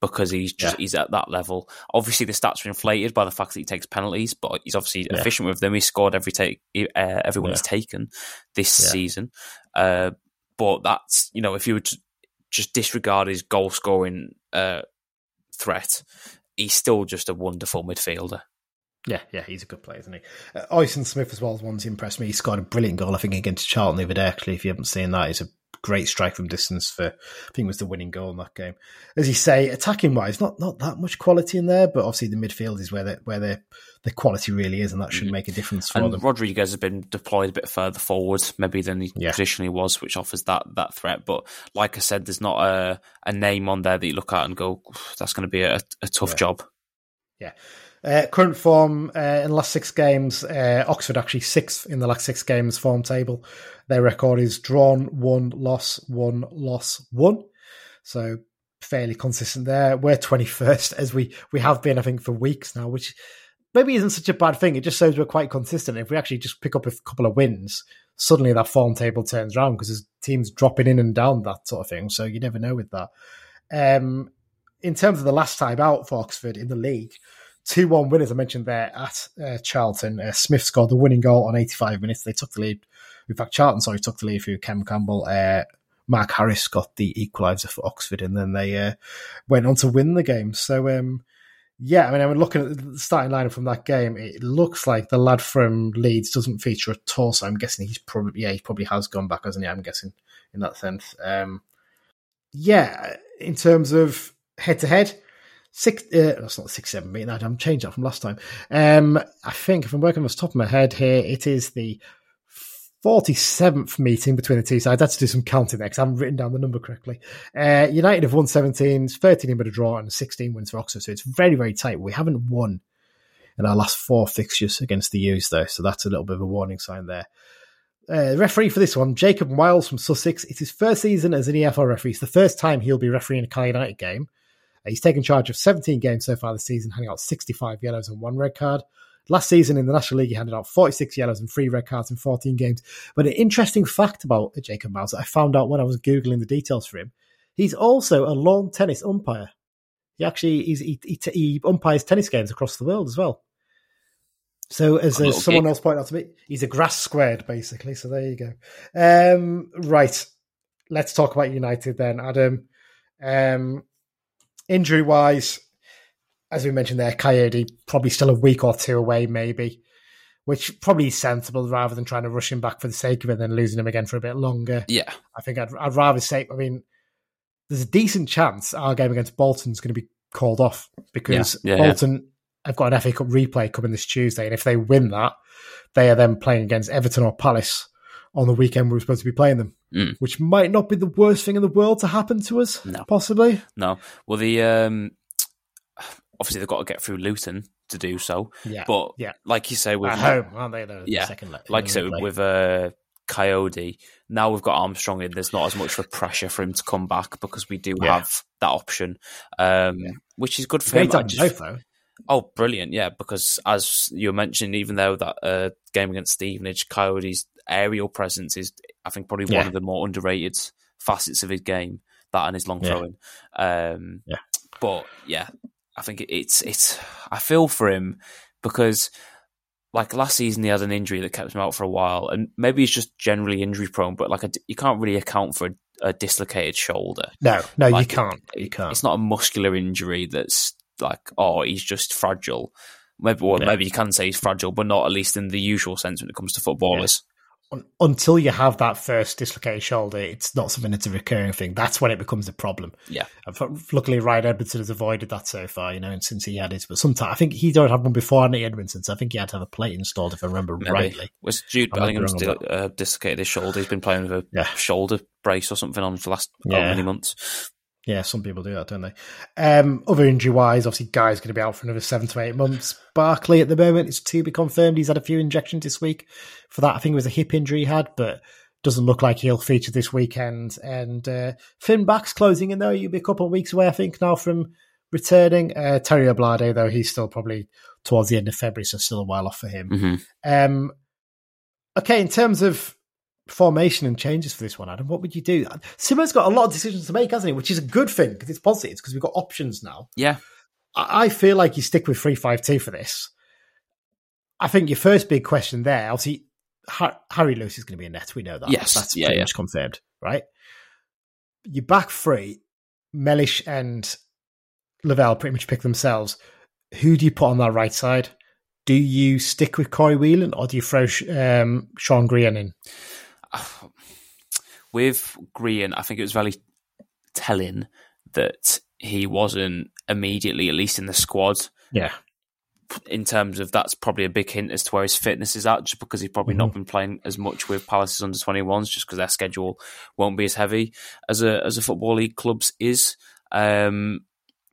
Because he's just Yeah. he's at that level. Obviously, the stats are inflated by the fact that he takes penalties, but he's obviously Yeah. efficient with them. He scored every take, uh, everyone Yeah. he's taken this season. Uh, but that's you know, if you would just disregard his goal scoring uh, threat, he's still just a wonderful midfielder. Yeah, yeah, he's a good player, isn't he? Uh, Oisín Smyth as well is one to impress me. He scored a brilliant goal, I think, against Charlton the other day. Actually, if you haven't seen that, it's a great strike from distance for. I think was the winning goal in that game. As you say, attacking wise, not not that much quality in there, but obviously the midfield is where the where the the quality really is, and that should mm-hmm. make a difference for And them. Rodrigues has been deployed a bit further forward, maybe than he Yeah. traditionally was, which offers that that threat. But like I said, there's not a, a name on there that you look at and go, that's going to be a, a tough Yeah. job. Yeah. Uh, current form uh, in the last six games, uh, Oxford actually sixth in the last six games form table. Their record is drawn, one, loss, one, loss, one. So fairly consistent there. We're 21st as we, we have been, I think, for weeks now, which maybe isn't such a bad thing. It just shows we're quite consistent. If we actually just pick up a couple of wins, suddenly that form table turns around because there's teams dropping in and down that sort of thing. So you never know with that. Um, in terms of the last time out for Oxford in the league, 2 1 winners I mentioned there at uh, Charlton. Uh, Smyth scored the winning goal on 85 minutes. They took the lead. In fact, Charlton, sorry, took the lead through Kem Campbell. Uh, Mark Harris got the equaliser for Oxford, and then they uh, went on to win the game. So, um, yeah, I mean, I'm looking at the starting lineup from that game. It looks like the lad from Leeds doesn't feature at all. So I'm guessing he's probably, yeah, he probably has gone back, hasn't he? I'm guessing in that sense. Um, yeah, in terms of head to head, six. Uh, that's not six seven meeting. I'm changed that from last time. Um, I think if I'm working off the top of my head here, it is the 47th meeting between the two sides. I had to do some counting there because I haven't written down the number correctly. Uh, United have won 17, 13 in with a draw, and 16 wins for Oxford. So it's very, very tight. We haven't won in our last four fixtures against the U's, though. So that's a little bit of a warning sign there. Uh, referee for this one, Jacob Wiles from Sussex. It's his first season as an EFL referee. It's the first time he'll be refereeing a Cal United game. Uh, he's taken charge of 17 games so far this season, handing out 65 yellows and one red card. Last season in the National League, he handed out 46 yellows and three red cards in 14 games. But an interesting fact about Jacob Miles that I found out when I was Googling the details for him, he's also a lawn tennis umpire. He actually he's, he, he, he umpires tennis games across the world as well. So, as, as someone else pointed out to me, he's a grass squared, basically. So, there you go. Um, right. Let's talk about United then, Adam. Um, injury wise, as we mentioned there, Kayode probably still a week or two away, maybe, which probably is sensible rather than trying to rush him back for the sake of it and then losing him again for a bit longer. Yeah, I think I'd, I'd rather say, I mean, there's a decent chance our game against Bolton's going to be called off because Yeah, yeah, Bolton have got an FA Cup replay coming this Tuesday. And if they win that, they are then playing against Everton or Palace on the weekend we were supposed to be playing them, Mm. which might not be the worst thing in the world to happen to us, No. possibly. no. Well, the um, obviously they've got to get through Luton to do so. Yeah. But yeah. like you say, with At home, aren't they? The Yeah. second le- like you said with uh, Kayode, now we've got Armstrong in. There's not as much of a pressure for him to come back because we do Yeah. have that option, um, which is good for Great him. just- both, though. Oh, brilliant! Yeah, because as you mentioned, even though that uh, game against Stevenage, Kayode's aerial presence is, I think, probably Yeah. one of the more underrated facets of his game. That and his long Yeah. throwing. Um, Yeah. But yeah, I think it, it's it's. I feel for him because, like last season, he had an injury that kept him out for a while, and maybe he's just generally injury prone. But like, a, you can't really account for a, a dislocated shoulder. No, no, Like, you can't. You can't. It's not a muscular injury that's like, oh, he's just fragile. Maybe, well, Yeah. maybe you can say he's fragile, but not at least in the usual sense when it comes to footballers. Un- until you have that first dislocated shoulder, it's not something that's a recurring thing. That's when it becomes a problem. Yeah. Luckily, Ryan Edmondson has avoided that so far, you know, and since he had it. But sometimes I think he don't have one before Nate Edmondson, so I think he had to have a plate installed, if I remember Maybe. rightly. Was Jude I might be Bellingham's di- uh, dislocated his shoulder? He's been playing with a Yeah. shoulder brace or something on for the last how Yeah. many months. Yeah, some people do that, don't they? Um, other injury wise, obviously, Guy's going to be out for another seven to eight months. Barclay at the moment is to be confirmed. He's had a few injections this week for that. I think it was a hip injury he had, but doesn't look like he'll feature this weekend. And uh, Finn Back's closing in, though. You'll be a couple of weeks away, I think, now from returning. Uh, Terry Oblade, though, he's still probably towards the end of February, so still a while off for him. hmm Um, okay, in terms of formation and changes for this one, Adam, what would you do? Simmo's got a lot of decisions to make, hasn't he? Which is a good thing because it's positive because we've got options now. Yeah. I I feel like you stick with three five two for this. I think your first big question there, obviously, Har- Harry Lewis is going to be a net. We know that. Yes. that's Yeah, pretty yeah. much confirmed, right? Your back three, Mellish and Lavelle pretty much pick themselves. Who do you put on that right side? Do you stick with Corey Whelan or do you throw um, Sean Grehan in? With Grehan, I think it was very telling that he wasn't immediately, at least in the squad, Yeah, in terms of that's probably a big hint as to where his fitness is at, just because he's probably not been playing as much with Palace's under 21s, just because their schedule won't be as heavy as a as a football league club's is. Um,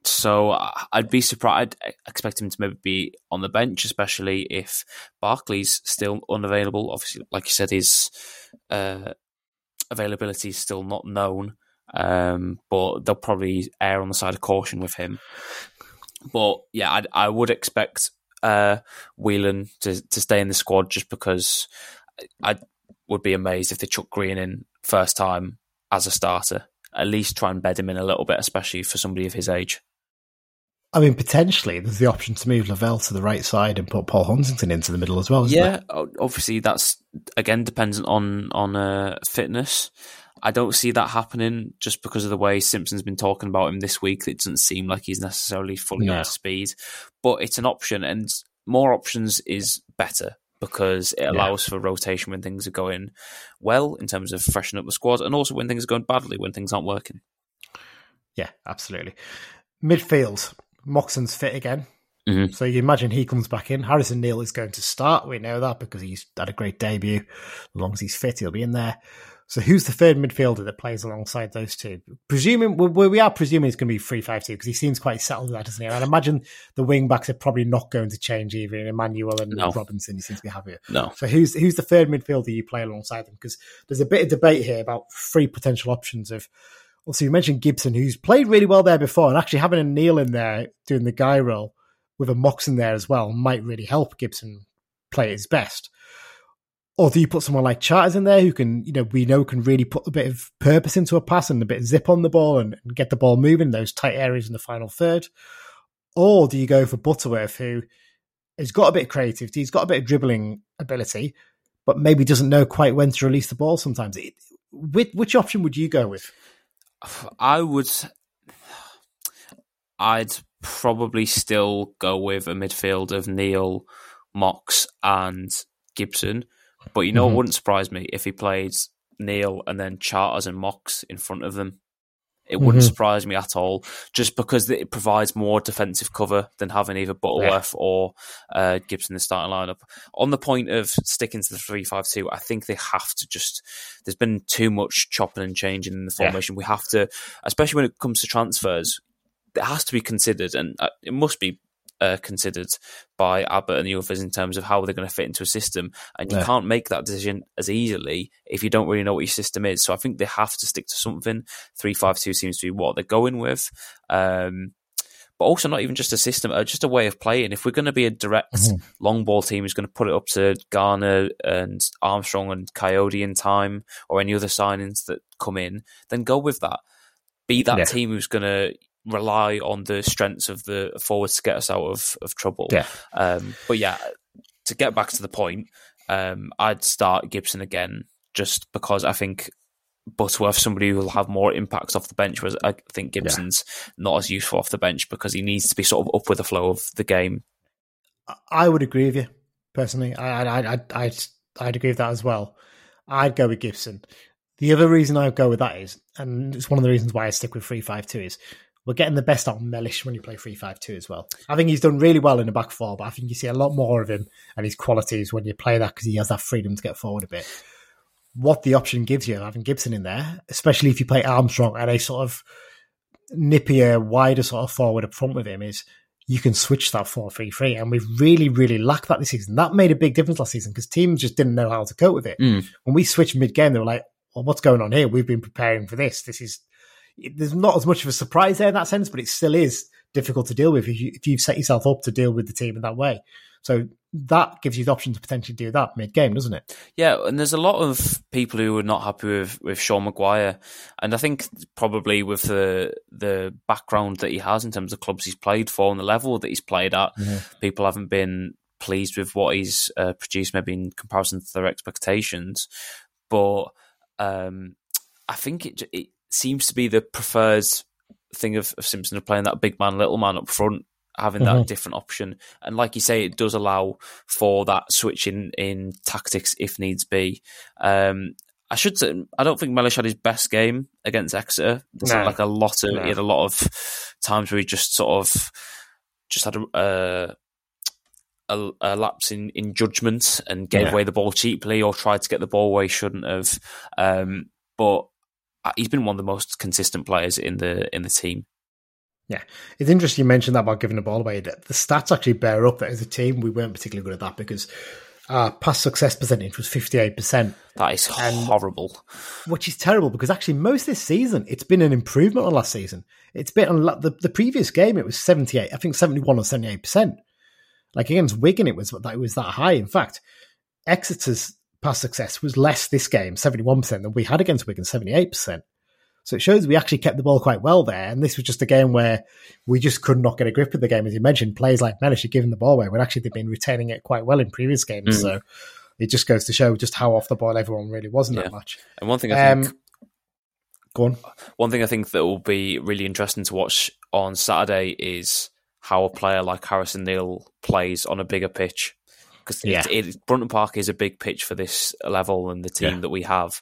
so I- I'd be surprised. I'd expect him to maybe be on the bench, especially if Barclay's still unavailable. Obviously, like you said, his uh, availability is still not known. Um, but they'll probably err on the side of caution with him. But yeah, I'd, I would expect uh, Whelan to, to stay in the squad just because I would be amazed if they chuck Grehan in first time as a starter. At least try and bed him in a little bit, especially for somebody of his age. I mean, potentially there's the option to move Lavelle to the right side and put Paul Huntington into the middle as well. Isn't Yeah, o- obviously that's again dependent on on uh, fitness. I don't see that happening just because of the way Simpson's been talking about him this week. It doesn't seem like he's necessarily fully No. up to speed, but it's an option, and more options is better because it allows for rotation when things are going well in terms of freshening up the squad, and also when things are going badly when things aren't working. Yeah, absolutely. Midfield, Moxon's fit again. Mhm. So you imagine he comes back in. Harrison Neal is going to start. We know that because he's had a great debut. As long as he's fit, he'll be in there. So who's the third midfielder that plays alongside those two? Presuming we we are presuming it's going to be three five two because he seems quite settled with that, doesn't he? And I imagine the wing backs are probably not going to change either. Emmanuel and No. Robinson, he seems to be happy. No, So who's who's the third midfielder you play alongside them? Because there's a bit of debate here about three potential options of. Also, you mentioned Gibson, who's played really well there before, and actually having a Neal in there doing the guy role with a Mox in there as well might really help Gibson play his best. Or do you put someone like Charters in there who can, you know, we know can really put a bit of purpose into a pass and a bit of zip on the ball and, and get the ball moving in those tight areas in the final third? Or do you go for Butterworth, who has got a bit of creativity, he's got a bit of dribbling ability, but maybe doesn't know quite when to release the ball sometimes? It, which, which option would you go with? I would. I'd probably still go with a midfield of Neal, Mox, and Gibson. But you know, Mhm. it wouldn't surprise me if he played Neal and then Charters and Mox in front of them. It wouldn't Mhm. surprise me at all, just because it provides more defensive cover than having either Butterworth or uh, Gibson in the starting lineup. On the point of sticking to the three-five-two, I think they have to just. There's been too much chopping and changing in the Yeah. formation. We have to, especially when it comes to transfers, it has to be considered, and uh, it must be uh, considered by Abbott and the others in terms of how they're going to fit into a system. And you Yeah. can't make that decision as easily if you don't really know what your system is. So I think they have to stick to something. Three five two seems to be what they're going with. Um, but also not even just a system, uh, just a way of playing. If we're going to be a direct Mhm. long ball team who's going to put it up to Garner and Armstrong and Kayode in time, or any other signings that come in, then go with that. Be that Yeah. team who's going to rely on the strengths of the forwards to get us out of, of trouble. Yeah. Um, but yeah, to get back to the point, um, I'd start Gibson again just because I think Butterworth somebody who will have more impacts off the bench. Whereas I think Gibson's not as useful off the bench because he needs to be sort of up with the flow of the game. I would agree with you personally. I, I, I, I'd, I'd agree with that as well. I'd go with Gibson. The other reason I'd go with that is, and it's one of the reasons why I stick with three five two is we're getting the best out of Mellish when you play three five two as well. I think he's done really well in the back four, but I think you see a lot more of him and his qualities when you play that because he has that freedom to get forward a bit. What the option gives you, having Gibson in there, especially if you play Armstrong at a sort of nippier, wider sort of forward up front with him, is you can switch that 4 3 3. And we've really, really lacked that this season. That made a big difference last season because teams just didn't know how to cope with it. Mm. When we switched mid game, they were like, well, what's going on here? We've been preparing for this. This is, there's not as much of a surprise there in that sense, but it still is difficult to deal with if, you, if you've set yourself up to deal with the team in that way. So that gives you the option to potentially do that mid game, doesn't it? Yeah, and there's a lot of people who are not happy with, with Sean Maguire, and I think probably with the the background that he has in terms of clubs he's played for and the level that he's played at, mm-hmm. people haven't been pleased with what he's uh, produced, maybe in comparison to their expectations. But um, I think it it seems to be the preferred thing of, of Simpson of playing that big man, little man up front having that mm-hmm. different option. And like you say, it does allow for that switching in tactics if needs be. Um, I should say, I don't think Mellish had his best game against Exeter. There's no. like a lot of, no. he had a lot of times where he just sort of just had a, a, a lapse in, in judgment and gave yeah. away the ball cheaply or tried to get the ball where he shouldn't have. Um, but uh, Uh, he's been one of the most consistent players in the in the team. Yeah, it's interesting you mentioned that about giving the ball away. The stats actually bear up that as a team we weren't particularly good at that because our pass success percentage was fifty eight percent. That is horrible. Which is terrible because actually most this season it's been an improvement on last season. It's been on the, the previous game it was seventy eight, I think seventy one or seventy eight percent. Like against Wigan, it was that it was that high. In fact, Exeter's pass success was less this game, seventy one percent, than we had against Wigan, seventy eight percent. So it shows we actually kept the ball quite well there. And this was just a game where we just could not get a grip of the game. As you mentioned, players like Mellish are giving the ball away when actually they've been retaining it quite well in previous games. Mm. So it just goes to show just how off the ball everyone really wasn't yeah. that much. And one thing I think. Um, go on. One thing I think that will be really interesting to watch on Saturday is how a player like Harrison Neal plays on a bigger pitch because yeah. it, it, Brunton Park is a big pitch for this level and the team yeah. that we have,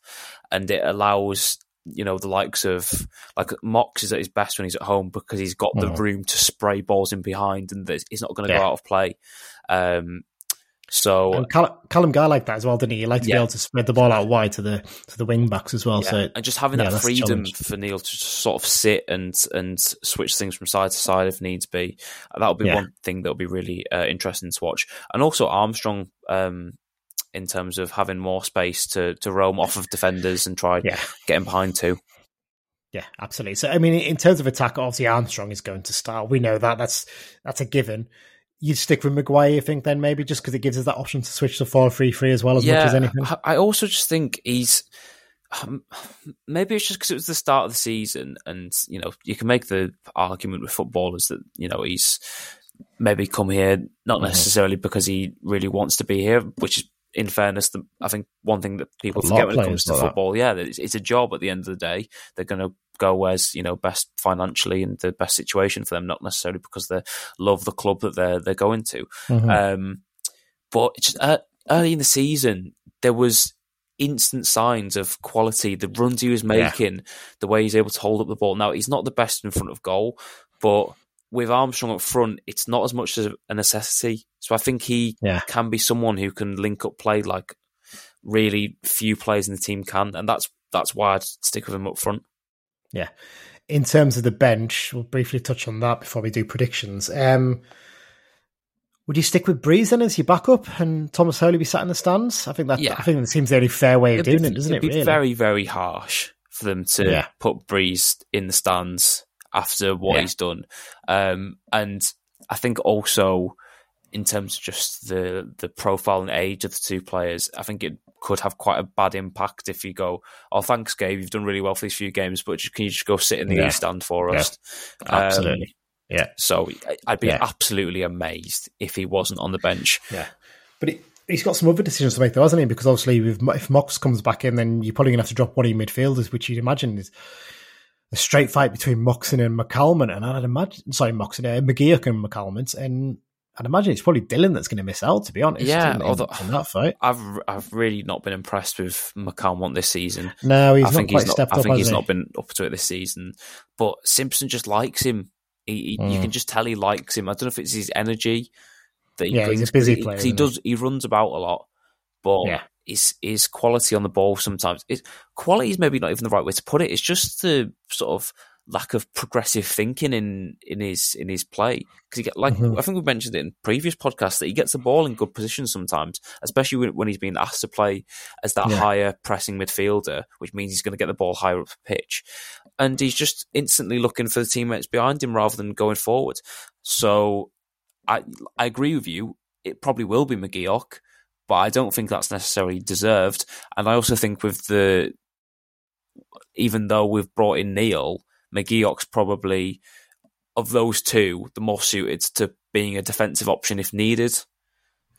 and it allows you know the likes of like Mox is at his best when he's at home because he's got the mm. room to spray balls in behind and he's not going to yeah. go out of play. Um, so and Callum, Callum Guy like that as well, didn't he? He liked to yeah. be able to spread the ball out wide to the to the wing backs as well. Yeah. So and just having that freedom for Neal to sort of sit and and switch things from side to side if needs be. That'll be one thing that'll be really uh, interesting to watch. And also Armstrong um, in terms of having more space to to roam off of defenders and try yeah. getting behind too. Yeah, absolutely. So I mean, in terms of attack, obviously Armstrong is going to start. We know that that's that's a given. You'd stick with Maguire, you think, then maybe just because it gives us that option to switch to four three three as well as yeah, much as anything. I also just think he's um, maybe it's just because it was the start of the season, and you know you can make the argument with footballers that you know he's maybe come here not mm-hmm. necessarily mm-hmm. because he really wants to be here, which is in fairness, the, I think one thing that people a forget when it comes to football, that. yeah, it's, it's, a job at the end of the day. They're going to go where's you know best financially and the best situation for them, not necessarily because they love the club that they're they're going to. Mm-hmm. Um, but just, uh, early in the season, there was instant signs of quality. The runs he was making, yeah. the way he's able to hold up the ball. Now he's not the best in front of goal, but with Armstrong up front, it's not as much as a necessity. So I think he yeah. can be someone who can link up play like really few players in the team can, and that's that's why I'd stick with him up front. Yeah. In terms of the bench, we'll briefly touch on that before we do predictions. Um, would you stick with Breeze then as your backup and Thomas Holy be sat in the stands? I think that yeah. I think that seems the only fair way of it'd doing be, it, doesn't it'd it? It'd be really? very, very harsh for them to yeah. put Breeze in the stands after what yeah. he's done. Um, and I think also in terms of just the the profile and age of the two players, I think it could have quite a bad impact if you go, "Oh, thanks, Gabe, you've done really well for these few games, but can you just go sit in the yeah. stand for yeah. us?" Absolutely. Um, yeah. So I'd be yeah. absolutely amazed if he wasn't on the bench. Yeah, but. It, he's got some other decisions to make, though, hasn't he? Because obviously, if, if Mox comes back in, then you're probably going to have to drop one of your midfielders, which you'd imagine is a straight fight between Moxon and McCalmont, and I'd imagine sorry Moxon, uh, McGeouch and McCalmont, and I'd imagine it's probably Dylan that's going to miss out. To be honest, yeah, in, although, in that fight, I've I've really not been impressed with McCalmont this season. No, he's I think he's not. I think he's he? not been up to it this season. But Simpson just likes him. He, mm. You can just tell he likes him. I don't know if it's his energy that he yeah, brings. He's a busy player. He, he does. He runs about a lot, but yeah is is quality on the ball sometimes. It, quality is maybe not even the right way to put it. It's just the sort of lack of progressive thinking in in his in his play because he get like mm-hmm. I think we mentioned it in previous podcasts that he gets the ball in good position sometimes, especially when, when he's being asked to play as that yeah. higher pressing midfielder, which means he's going to get the ball higher up the pitch, and he's just instantly looking for the teammates behind him rather than going forward. So I I agree with you. it probably will be McGeouch, but I don't think that's necessarily deserved. And I also think with the, even though we've brought in Neal, McGeouch's probably of those two the more suited to being a defensive option if needed.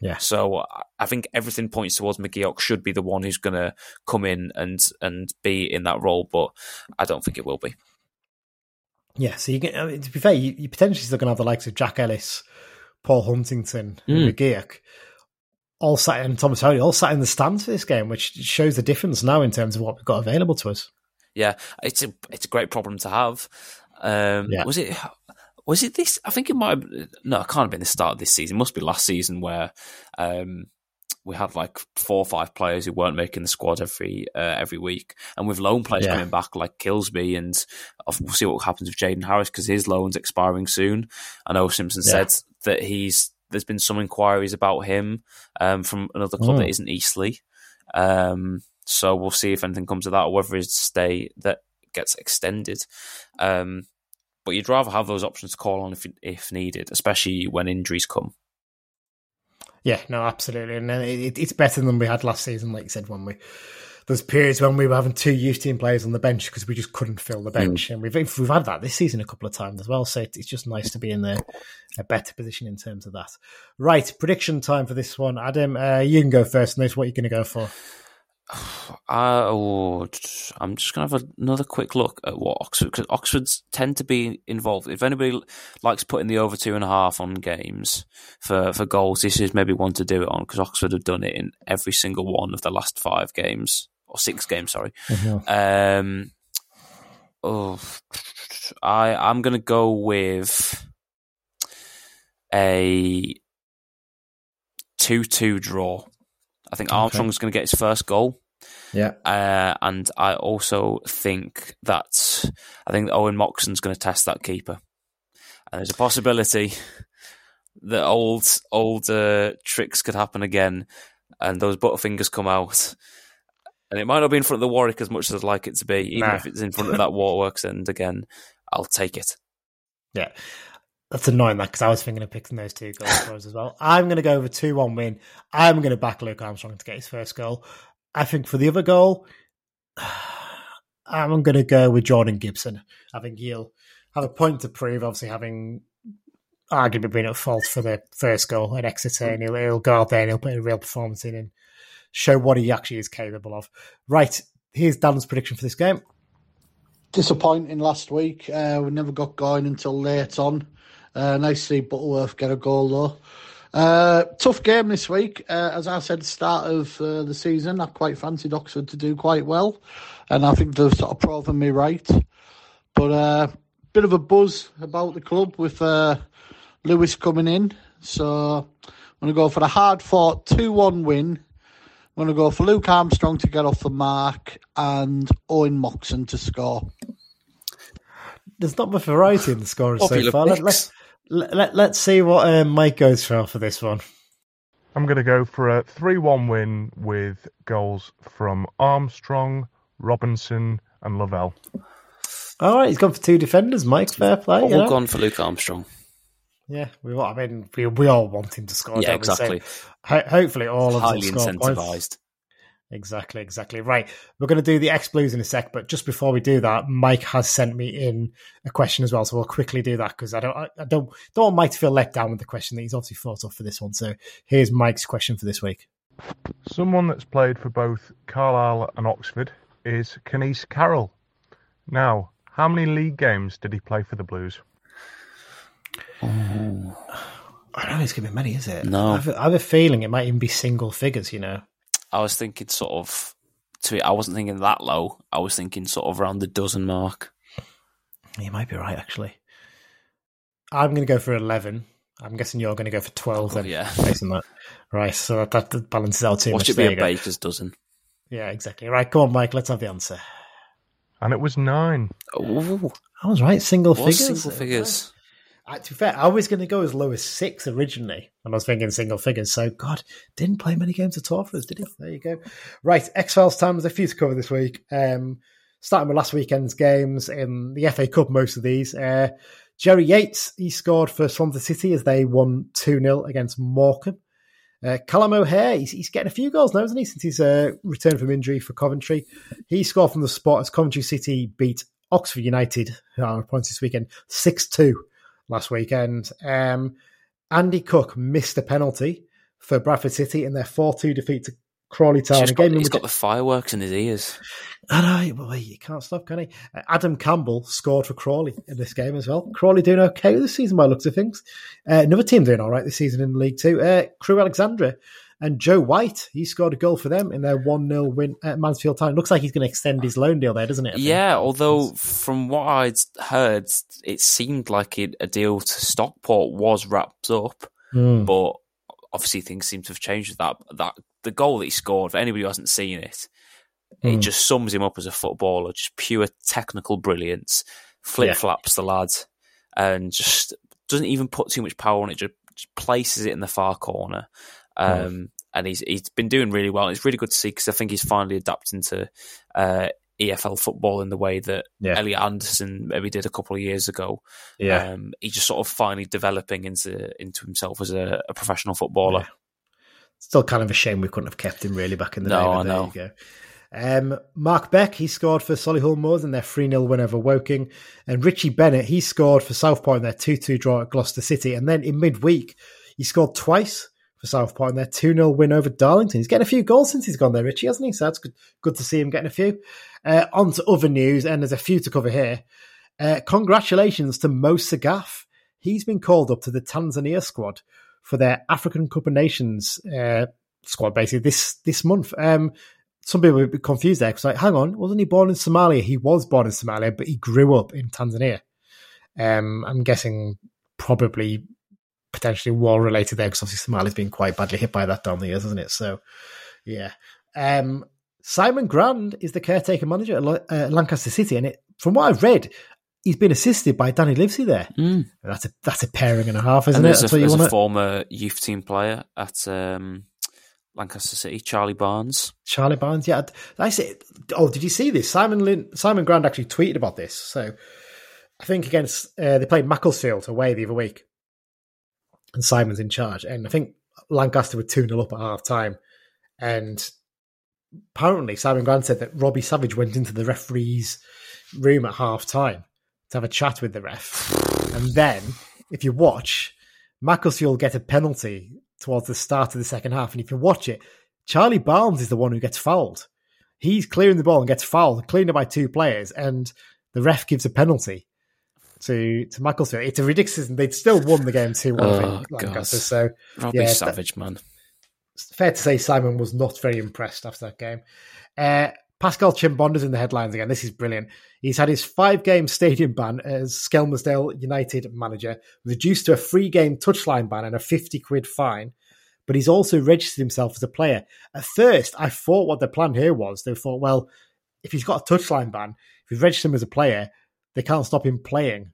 Yeah. So I think everything points towards McGeouch should be the one who's going to come in and and be in that role, but I don't think it will be. Yeah. So you get I mean, to be fair, you, you potentially still going to have the likes of Jack Ellis, Paul Huntington, Mm. and McGeouch. All sat and Thomas Hardy all sat in the stands for this game, which shows the difference now in terms of what we've got available to us. Yeah, it's a it's a great problem to have. Um, Yeah. Was it was it this? I think it might. Have, no, it can't have been the start of this season. It must be last season where um, we had like four or five players who weren't making the squad every uh, every week, and with loan players Yeah. coming back like Kilsby, and we'll see what happens with Jaden Harris because his loan's expiring soon. I know Simpson Yeah. said that he's there's been some inquiries about him um, from another club Mm. that isn't Eastleigh. Um, so we'll see if anything comes of that, or whether his stay that gets extended. Um, but you'd rather have those options to call on if if needed, especially when injuries come. Yeah, no, absolutely, and it, it's better than we had last season. Like you said, when we there's periods when we were having two youth team players on the bench because we just couldn't fill the bench, and we've we've had that this season a couple of times as well. So it's just nice to be in the, a better position in terms of that. Right, prediction time for this one, Adam. Uh, you can go first. Notice what you're going to go for. Uh, oh, I'm just going to have another quick look at what Oxford, because Oxfords tend to be involved. If anybody likes putting the over two and a half on games for, for goals, this is maybe one to do it on because Oxford have done it in every single one of the last five games, or six games, sorry. Um, oh, I, I'm going to go with a 2 2 draw. I think Armstrong's going to get his first goal. Yeah, Uh, and I also think that I think Owen Moxon's going to test that keeper. And there's a possibility that old old uh, tricks could happen again, and those butterfingers come out. And it might not be in front of the Warwick as much as I'd like it to be, even Nah. if it's in front of that waterworks end again. I'll take it. yeah. That's annoying, that because I was thinking of picking those two goal scorers as well. I'm going to go over two one win. I'm going to back Luke Armstrong to get his first goal. I think for the other goal, I'm going to go with Jordan Gibson. I think he'll have a point to prove, obviously having arguably been at fault for the first goal at Exeter, and he'll, he'll go out there and he'll put a real performance in and show what he actually is capable of. Right, here's Dan's prediction for this game. Disappointing last week. Uh, we never got going until late on. Uh, nice to see Butterworth get a goal though. Uh, tough game this week. Uh, as I said, start of uh, the season, I quite fancied Oxford to do quite well, and I think they've sort of proven me right. But uh, bit of a buzz about the club with uh, Lewis coming in, so I'm going to go for a hard fought two-one win. I'm going to go for Luke Armstrong to get off the mark and Owen Moxon to score. There's not much variety in the scoring so far. Let, picks. Let, let, let's see what uh, Mike goes for for this one. I'm going to go for a 3 1 win with goals from Armstrong, Robinson, and Lavelle. All right, he's gone for two defenders. Mike, fair play. All you know? gone for Luke Armstrong. Yeah, we. I mean, we, we all want him to score. Yeah, don't we? So exactly. ho- hopefully, all of them Highly score points. Incentivized. Exactly, exactly. Right, we're going to do the X Blues in a sec, but just before we do that, Mike has sent me in a question as well, so we'll quickly do that because I don't, I, I don't, don't want Mike to feel let down with the question that he's obviously thought of for this one. So here's Mike's question for this week. Someone that's played for both Carlisle and Oxford is Canice Carroll. Now, how many league games did he play for the Blues? I don't know it's going to be many, is it? No. I have, a- I have a feeling it might even be single figures. You know, I was thinking sort of. To it. I wasn't thinking that low. I was thinking sort of around the dozen mark. you might be right actually. I'm going to go for eleven. I'm guessing you're going to go for twelve. Oh, then, yeah. based on that. Right, so that, that balances out too Watch much. it be a you go. baker's dozen. Yeah, exactly. Right, come on, Mike. Let's have the answer. And it was nine. Oh, I was right. Single was figures. single figures. Uh, to be fair, I was going to go as low as six originally, and I was thinking single figures. So, God, didn't play many games at all for us, did he? There you go. Right, X Files time. There's a few to cover this week. Um, starting with last weekend's games in the FA Cup, most of these. Uh, Jerry Yates, he scored for Swansea City as they won 2 0 against Morecambe. Uh, Callum O'Hare, he's, he's, getting a few goals now, isn't he, since he's uh, returned from injury for Coventry. He scored from the spot as Coventry City beat Oxford United, our points this weekend, 6 2 last weekend. Um, Andy Cook missed a penalty for Bradford City in their 4 2 defeat to Crawley Town. He's, got, he's got the fireworks in his ears. I know, boy, you can't stop, can he? Uh, Adam Campbell scored for Crawley in this game as well. Crawley doing okay this season by looks of things. Uh, another team doing all right this season in League Two. Uh, Crewe Alexandra and Joe White, he scored a goal for them in their 1 0 win at Mansfield Town. Looks like he's going to extend his loan deal there, doesn't it? Yeah, although from what I'd heard, it seemed like it, a deal to Stockport was wrapped up, mm. but obviously things seem to have changed with that. That the goal that he scored, for anybody who hasn't seen it, mm. it hmm. just sums him up as a footballer, just pure technical brilliance. Flip flaps yeah. the lad, and just doesn't even put too much power on it. Just places it in the far corner. Um. And he's he's been doing really well. It's really good to see because I think he's finally adapting to uh, EFL football in the way that yeah. Elliot Anderson maybe did a couple of years ago. Yeah, um, he's just sort of finally developing into into himself as a, a professional footballer. Yeah. Still kind of a shame we couldn't have kept him really back in the no, day. I know. There you go. Um, Mark Beck, he scored for Solihull Moors in their 3 0 win over Woking. And Richie Bennett, he scored for Southport in their 2 2 draw at Gloucester City. And then in midweek, he scored twice for Southport in their 2 0 win over Darlington. He's getting a few goals since he's gone there, Richie, hasn't he? So that's good, good to see him getting a few. Uh, on to other news, and there's a few to cover here. Uh, congratulations to Mo Sagaf. He's been called up to the Tanzania squad for their African Cup of Nations uh, squad, basically this this month. Um, some people would be confused there because, like, hang on, wasn't he born in Somalia? He was born in Somalia, but he grew up in Tanzania. Um, I'm guessing probably potentially war related there because obviously Somalia's been quite badly hit by that down the years, hasn't it? So, yeah. Um, Simon Grand is the caretaker manager at uh, Lancaster City, and it, from what I've read, he's been assisted by Danny Livesey there. Mm. That's a that's a pairing and a half, isn't and it? There's, a, a former youth team player at um, Lancaster City, Charlie Barnes. Charlie Barnes, yeah. I say, oh, did you see this? Simon Lin, Simon Grand actually tweeted about this. So I think against uh, they played Macclesfield away the other week, and Simon's in charge, and I think Lancaster were two 0 up at half time, and apparently Simon Grand said that Robbie Savage went into the referee's room at half time to have a chat with the ref. And then, if you watch, Macclesfield will get a penalty towards the start of the second half. And if you watch it, Charlie Barnes is the one who gets fouled. He's clearing the ball and gets fouled, cleaned up by two players, and the ref gives a penalty to to Macclesfield. It's a ridiculous. They'd still won the game two one. Oh, Lancaster. So Robbie yeah, Savage, that, man. Fair to say, Simon was not very impressed after that game. Uh, Pascal Chimbonda's in the headlines again. This is brilliant. He's had his five game stadium ban as Skelmersdale United manager reduced to a three game touchline ban and a 50 quid fine. But he's also registered himself as a player. At first, I thought what the plan here was they thought, well, if he's got a touchline ban, if he's registered him as a player, they can't stop him playing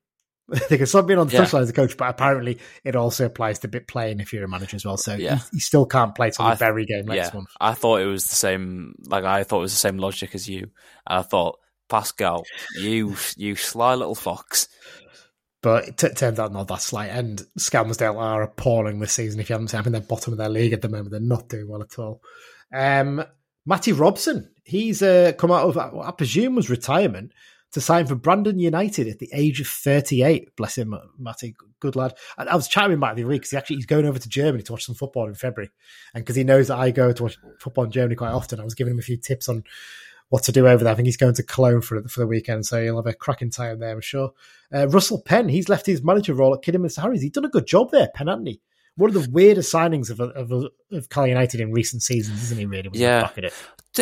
they can stop being on the yeah. touchline as a coach, but apparently it also applies to bit playing if you're a manager as well. So yeah. he, he still can't play till the very game next yeah, month. I thought it was the same. Like I thought it was the same logic as you. And I thought Pascal, you you sly little fox. But it t- turns out not that slight. And Skelmersdale are appalling this season. If you haven't seen, I mean, they're bottom of their league at the moment. They're not doing well at all. Um, Matty Robson, he's uh, come out of, I presume, was retirement to sign for Brandon United at the age of 38. Bless him, Matty. Good lad. And I was chatting with Matt the other week because he actually he's going over to Germany to watch some football in February. And because he knows that I go to watch football in Germany quite often, I was giving him a few tips on what to do over there. I think he's going to Cologne for, for the weekend, so he'll have a cracking time there, I'm sure. Uh, Russell Penn, he's left his manager role at Kidderminster Harriers. He's done a good job there, Penn, hasn't he? One of the weirdest signings of of, of Cal United in recent seasons, isn't he? Really? Yeah.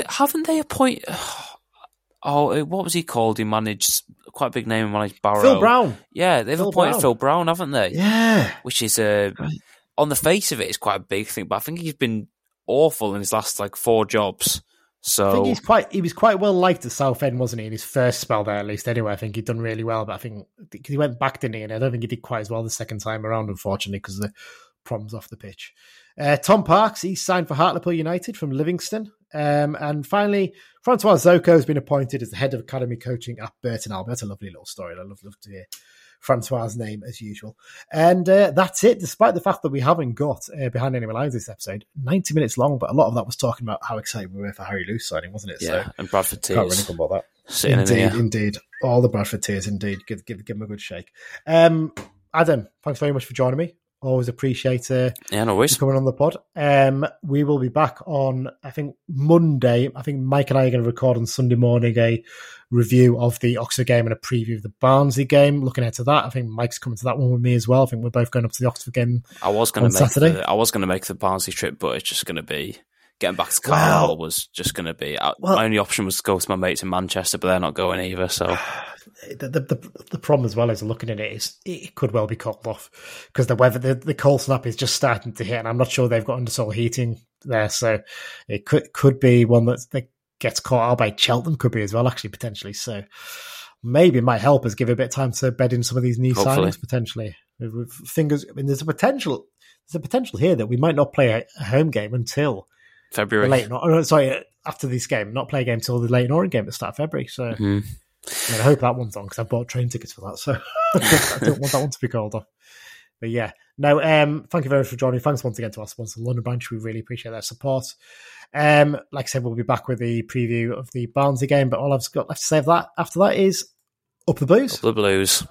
Haven't they appointed? Oh, what was he called? He managed quite a big name and managed Barrow. Phil Brown. Yeah, they've Phil appointed Brown. Phil Brown, haven't they? Yeah. Which is uh, on the face of it, it's quite a big thing, but I think he's been awful in his last like four jobs. So I think he's quite he was quite well liked at Southend, wasn't he? In his first spell there, at least. Anyway, I think he'd done really well, but I think cause he went back, didn't he? And I don't think he did quite as well the second time around, unfortunately, because the problems off the pitch. Uh, Tom Parkes, he signed for Hartlepool United from Livingston. Um, and finally, Francois Zoko has been appointed as the head of academy coaching at Burton Albion. That's a lovely little story. I love, love to hear Francois' name as usual. And uh, that's it, despite the fact that we haven't got uh, Behind Enemy Lines this episode. 90 minutes long, but a lot of that was talking about how excited we were for Harry Lewis signing, wasn't it? Yeah, so, and Bradford Tears. can't really about that. sitting in Indeed, indeed. All the Bradford tears, indeed. Give, give, give them a good shake. Um, Adam, thanks very much for joining me. Always appreciate uh, Yeah, no worries. coming on the pod. Um, we will be back on, I think, Monday. I think Mike and I are going to record on Sunday morning a review of the Oxford game and a preview of the Barnsley game. Looking ahead to that, I think Mike's coming to that one with me as well. I think we're both going up to the Oxford game. I was going on to make Saturday? the, I was going to make the Barnsley trip, but it's just going to be getting back to Carlisle was just going to be. Uh, well- my only option was to go to my mates in Manchester, but they're not going either. So The, the, the, the problem as well is looking at it is it could well be called off because the weather, the, the cold snap is just starting to hit, and I'm not sure they've got undersoil heating there, so it could could be one that, that gets caught out by Cheltenham, could be as well, actually potentially. So maybe it might help us give a bit of time to bed in some of these new Hopefully. signings potentially. With- Fingers, I mean, there's a potential. There's a potential here that we might not play a home game until the February. late. Oh, sorry, after this game, not play a game until the late Northern game at the start of February. So. Mhm. I mean, I hope that one's on because I bought train tickets for that, so I don't want that one to be called off. But yeah, no. Um, thank you very much for joining. Thanks once again to our sponsor, London Branch. We really appreciate their support. Um, like I said, we'll be back with the preview of the Barnsley game. But all I've got left to say of that after that is up the blues. Up The Blues.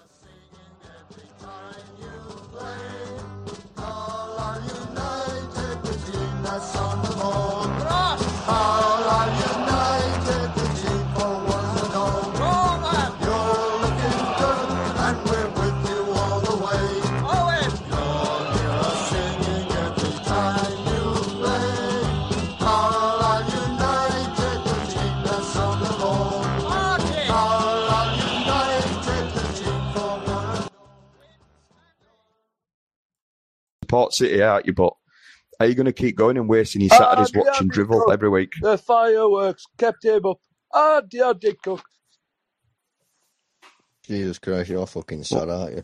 Port City, aren't you? But are you going to keep going and wasting your Saturdays Ah, watching yeah, drivel bro. every week? The fireworks kept him up. Ah, dear Dick Cook. Jesus Christ, you're fucking sad, aren't you?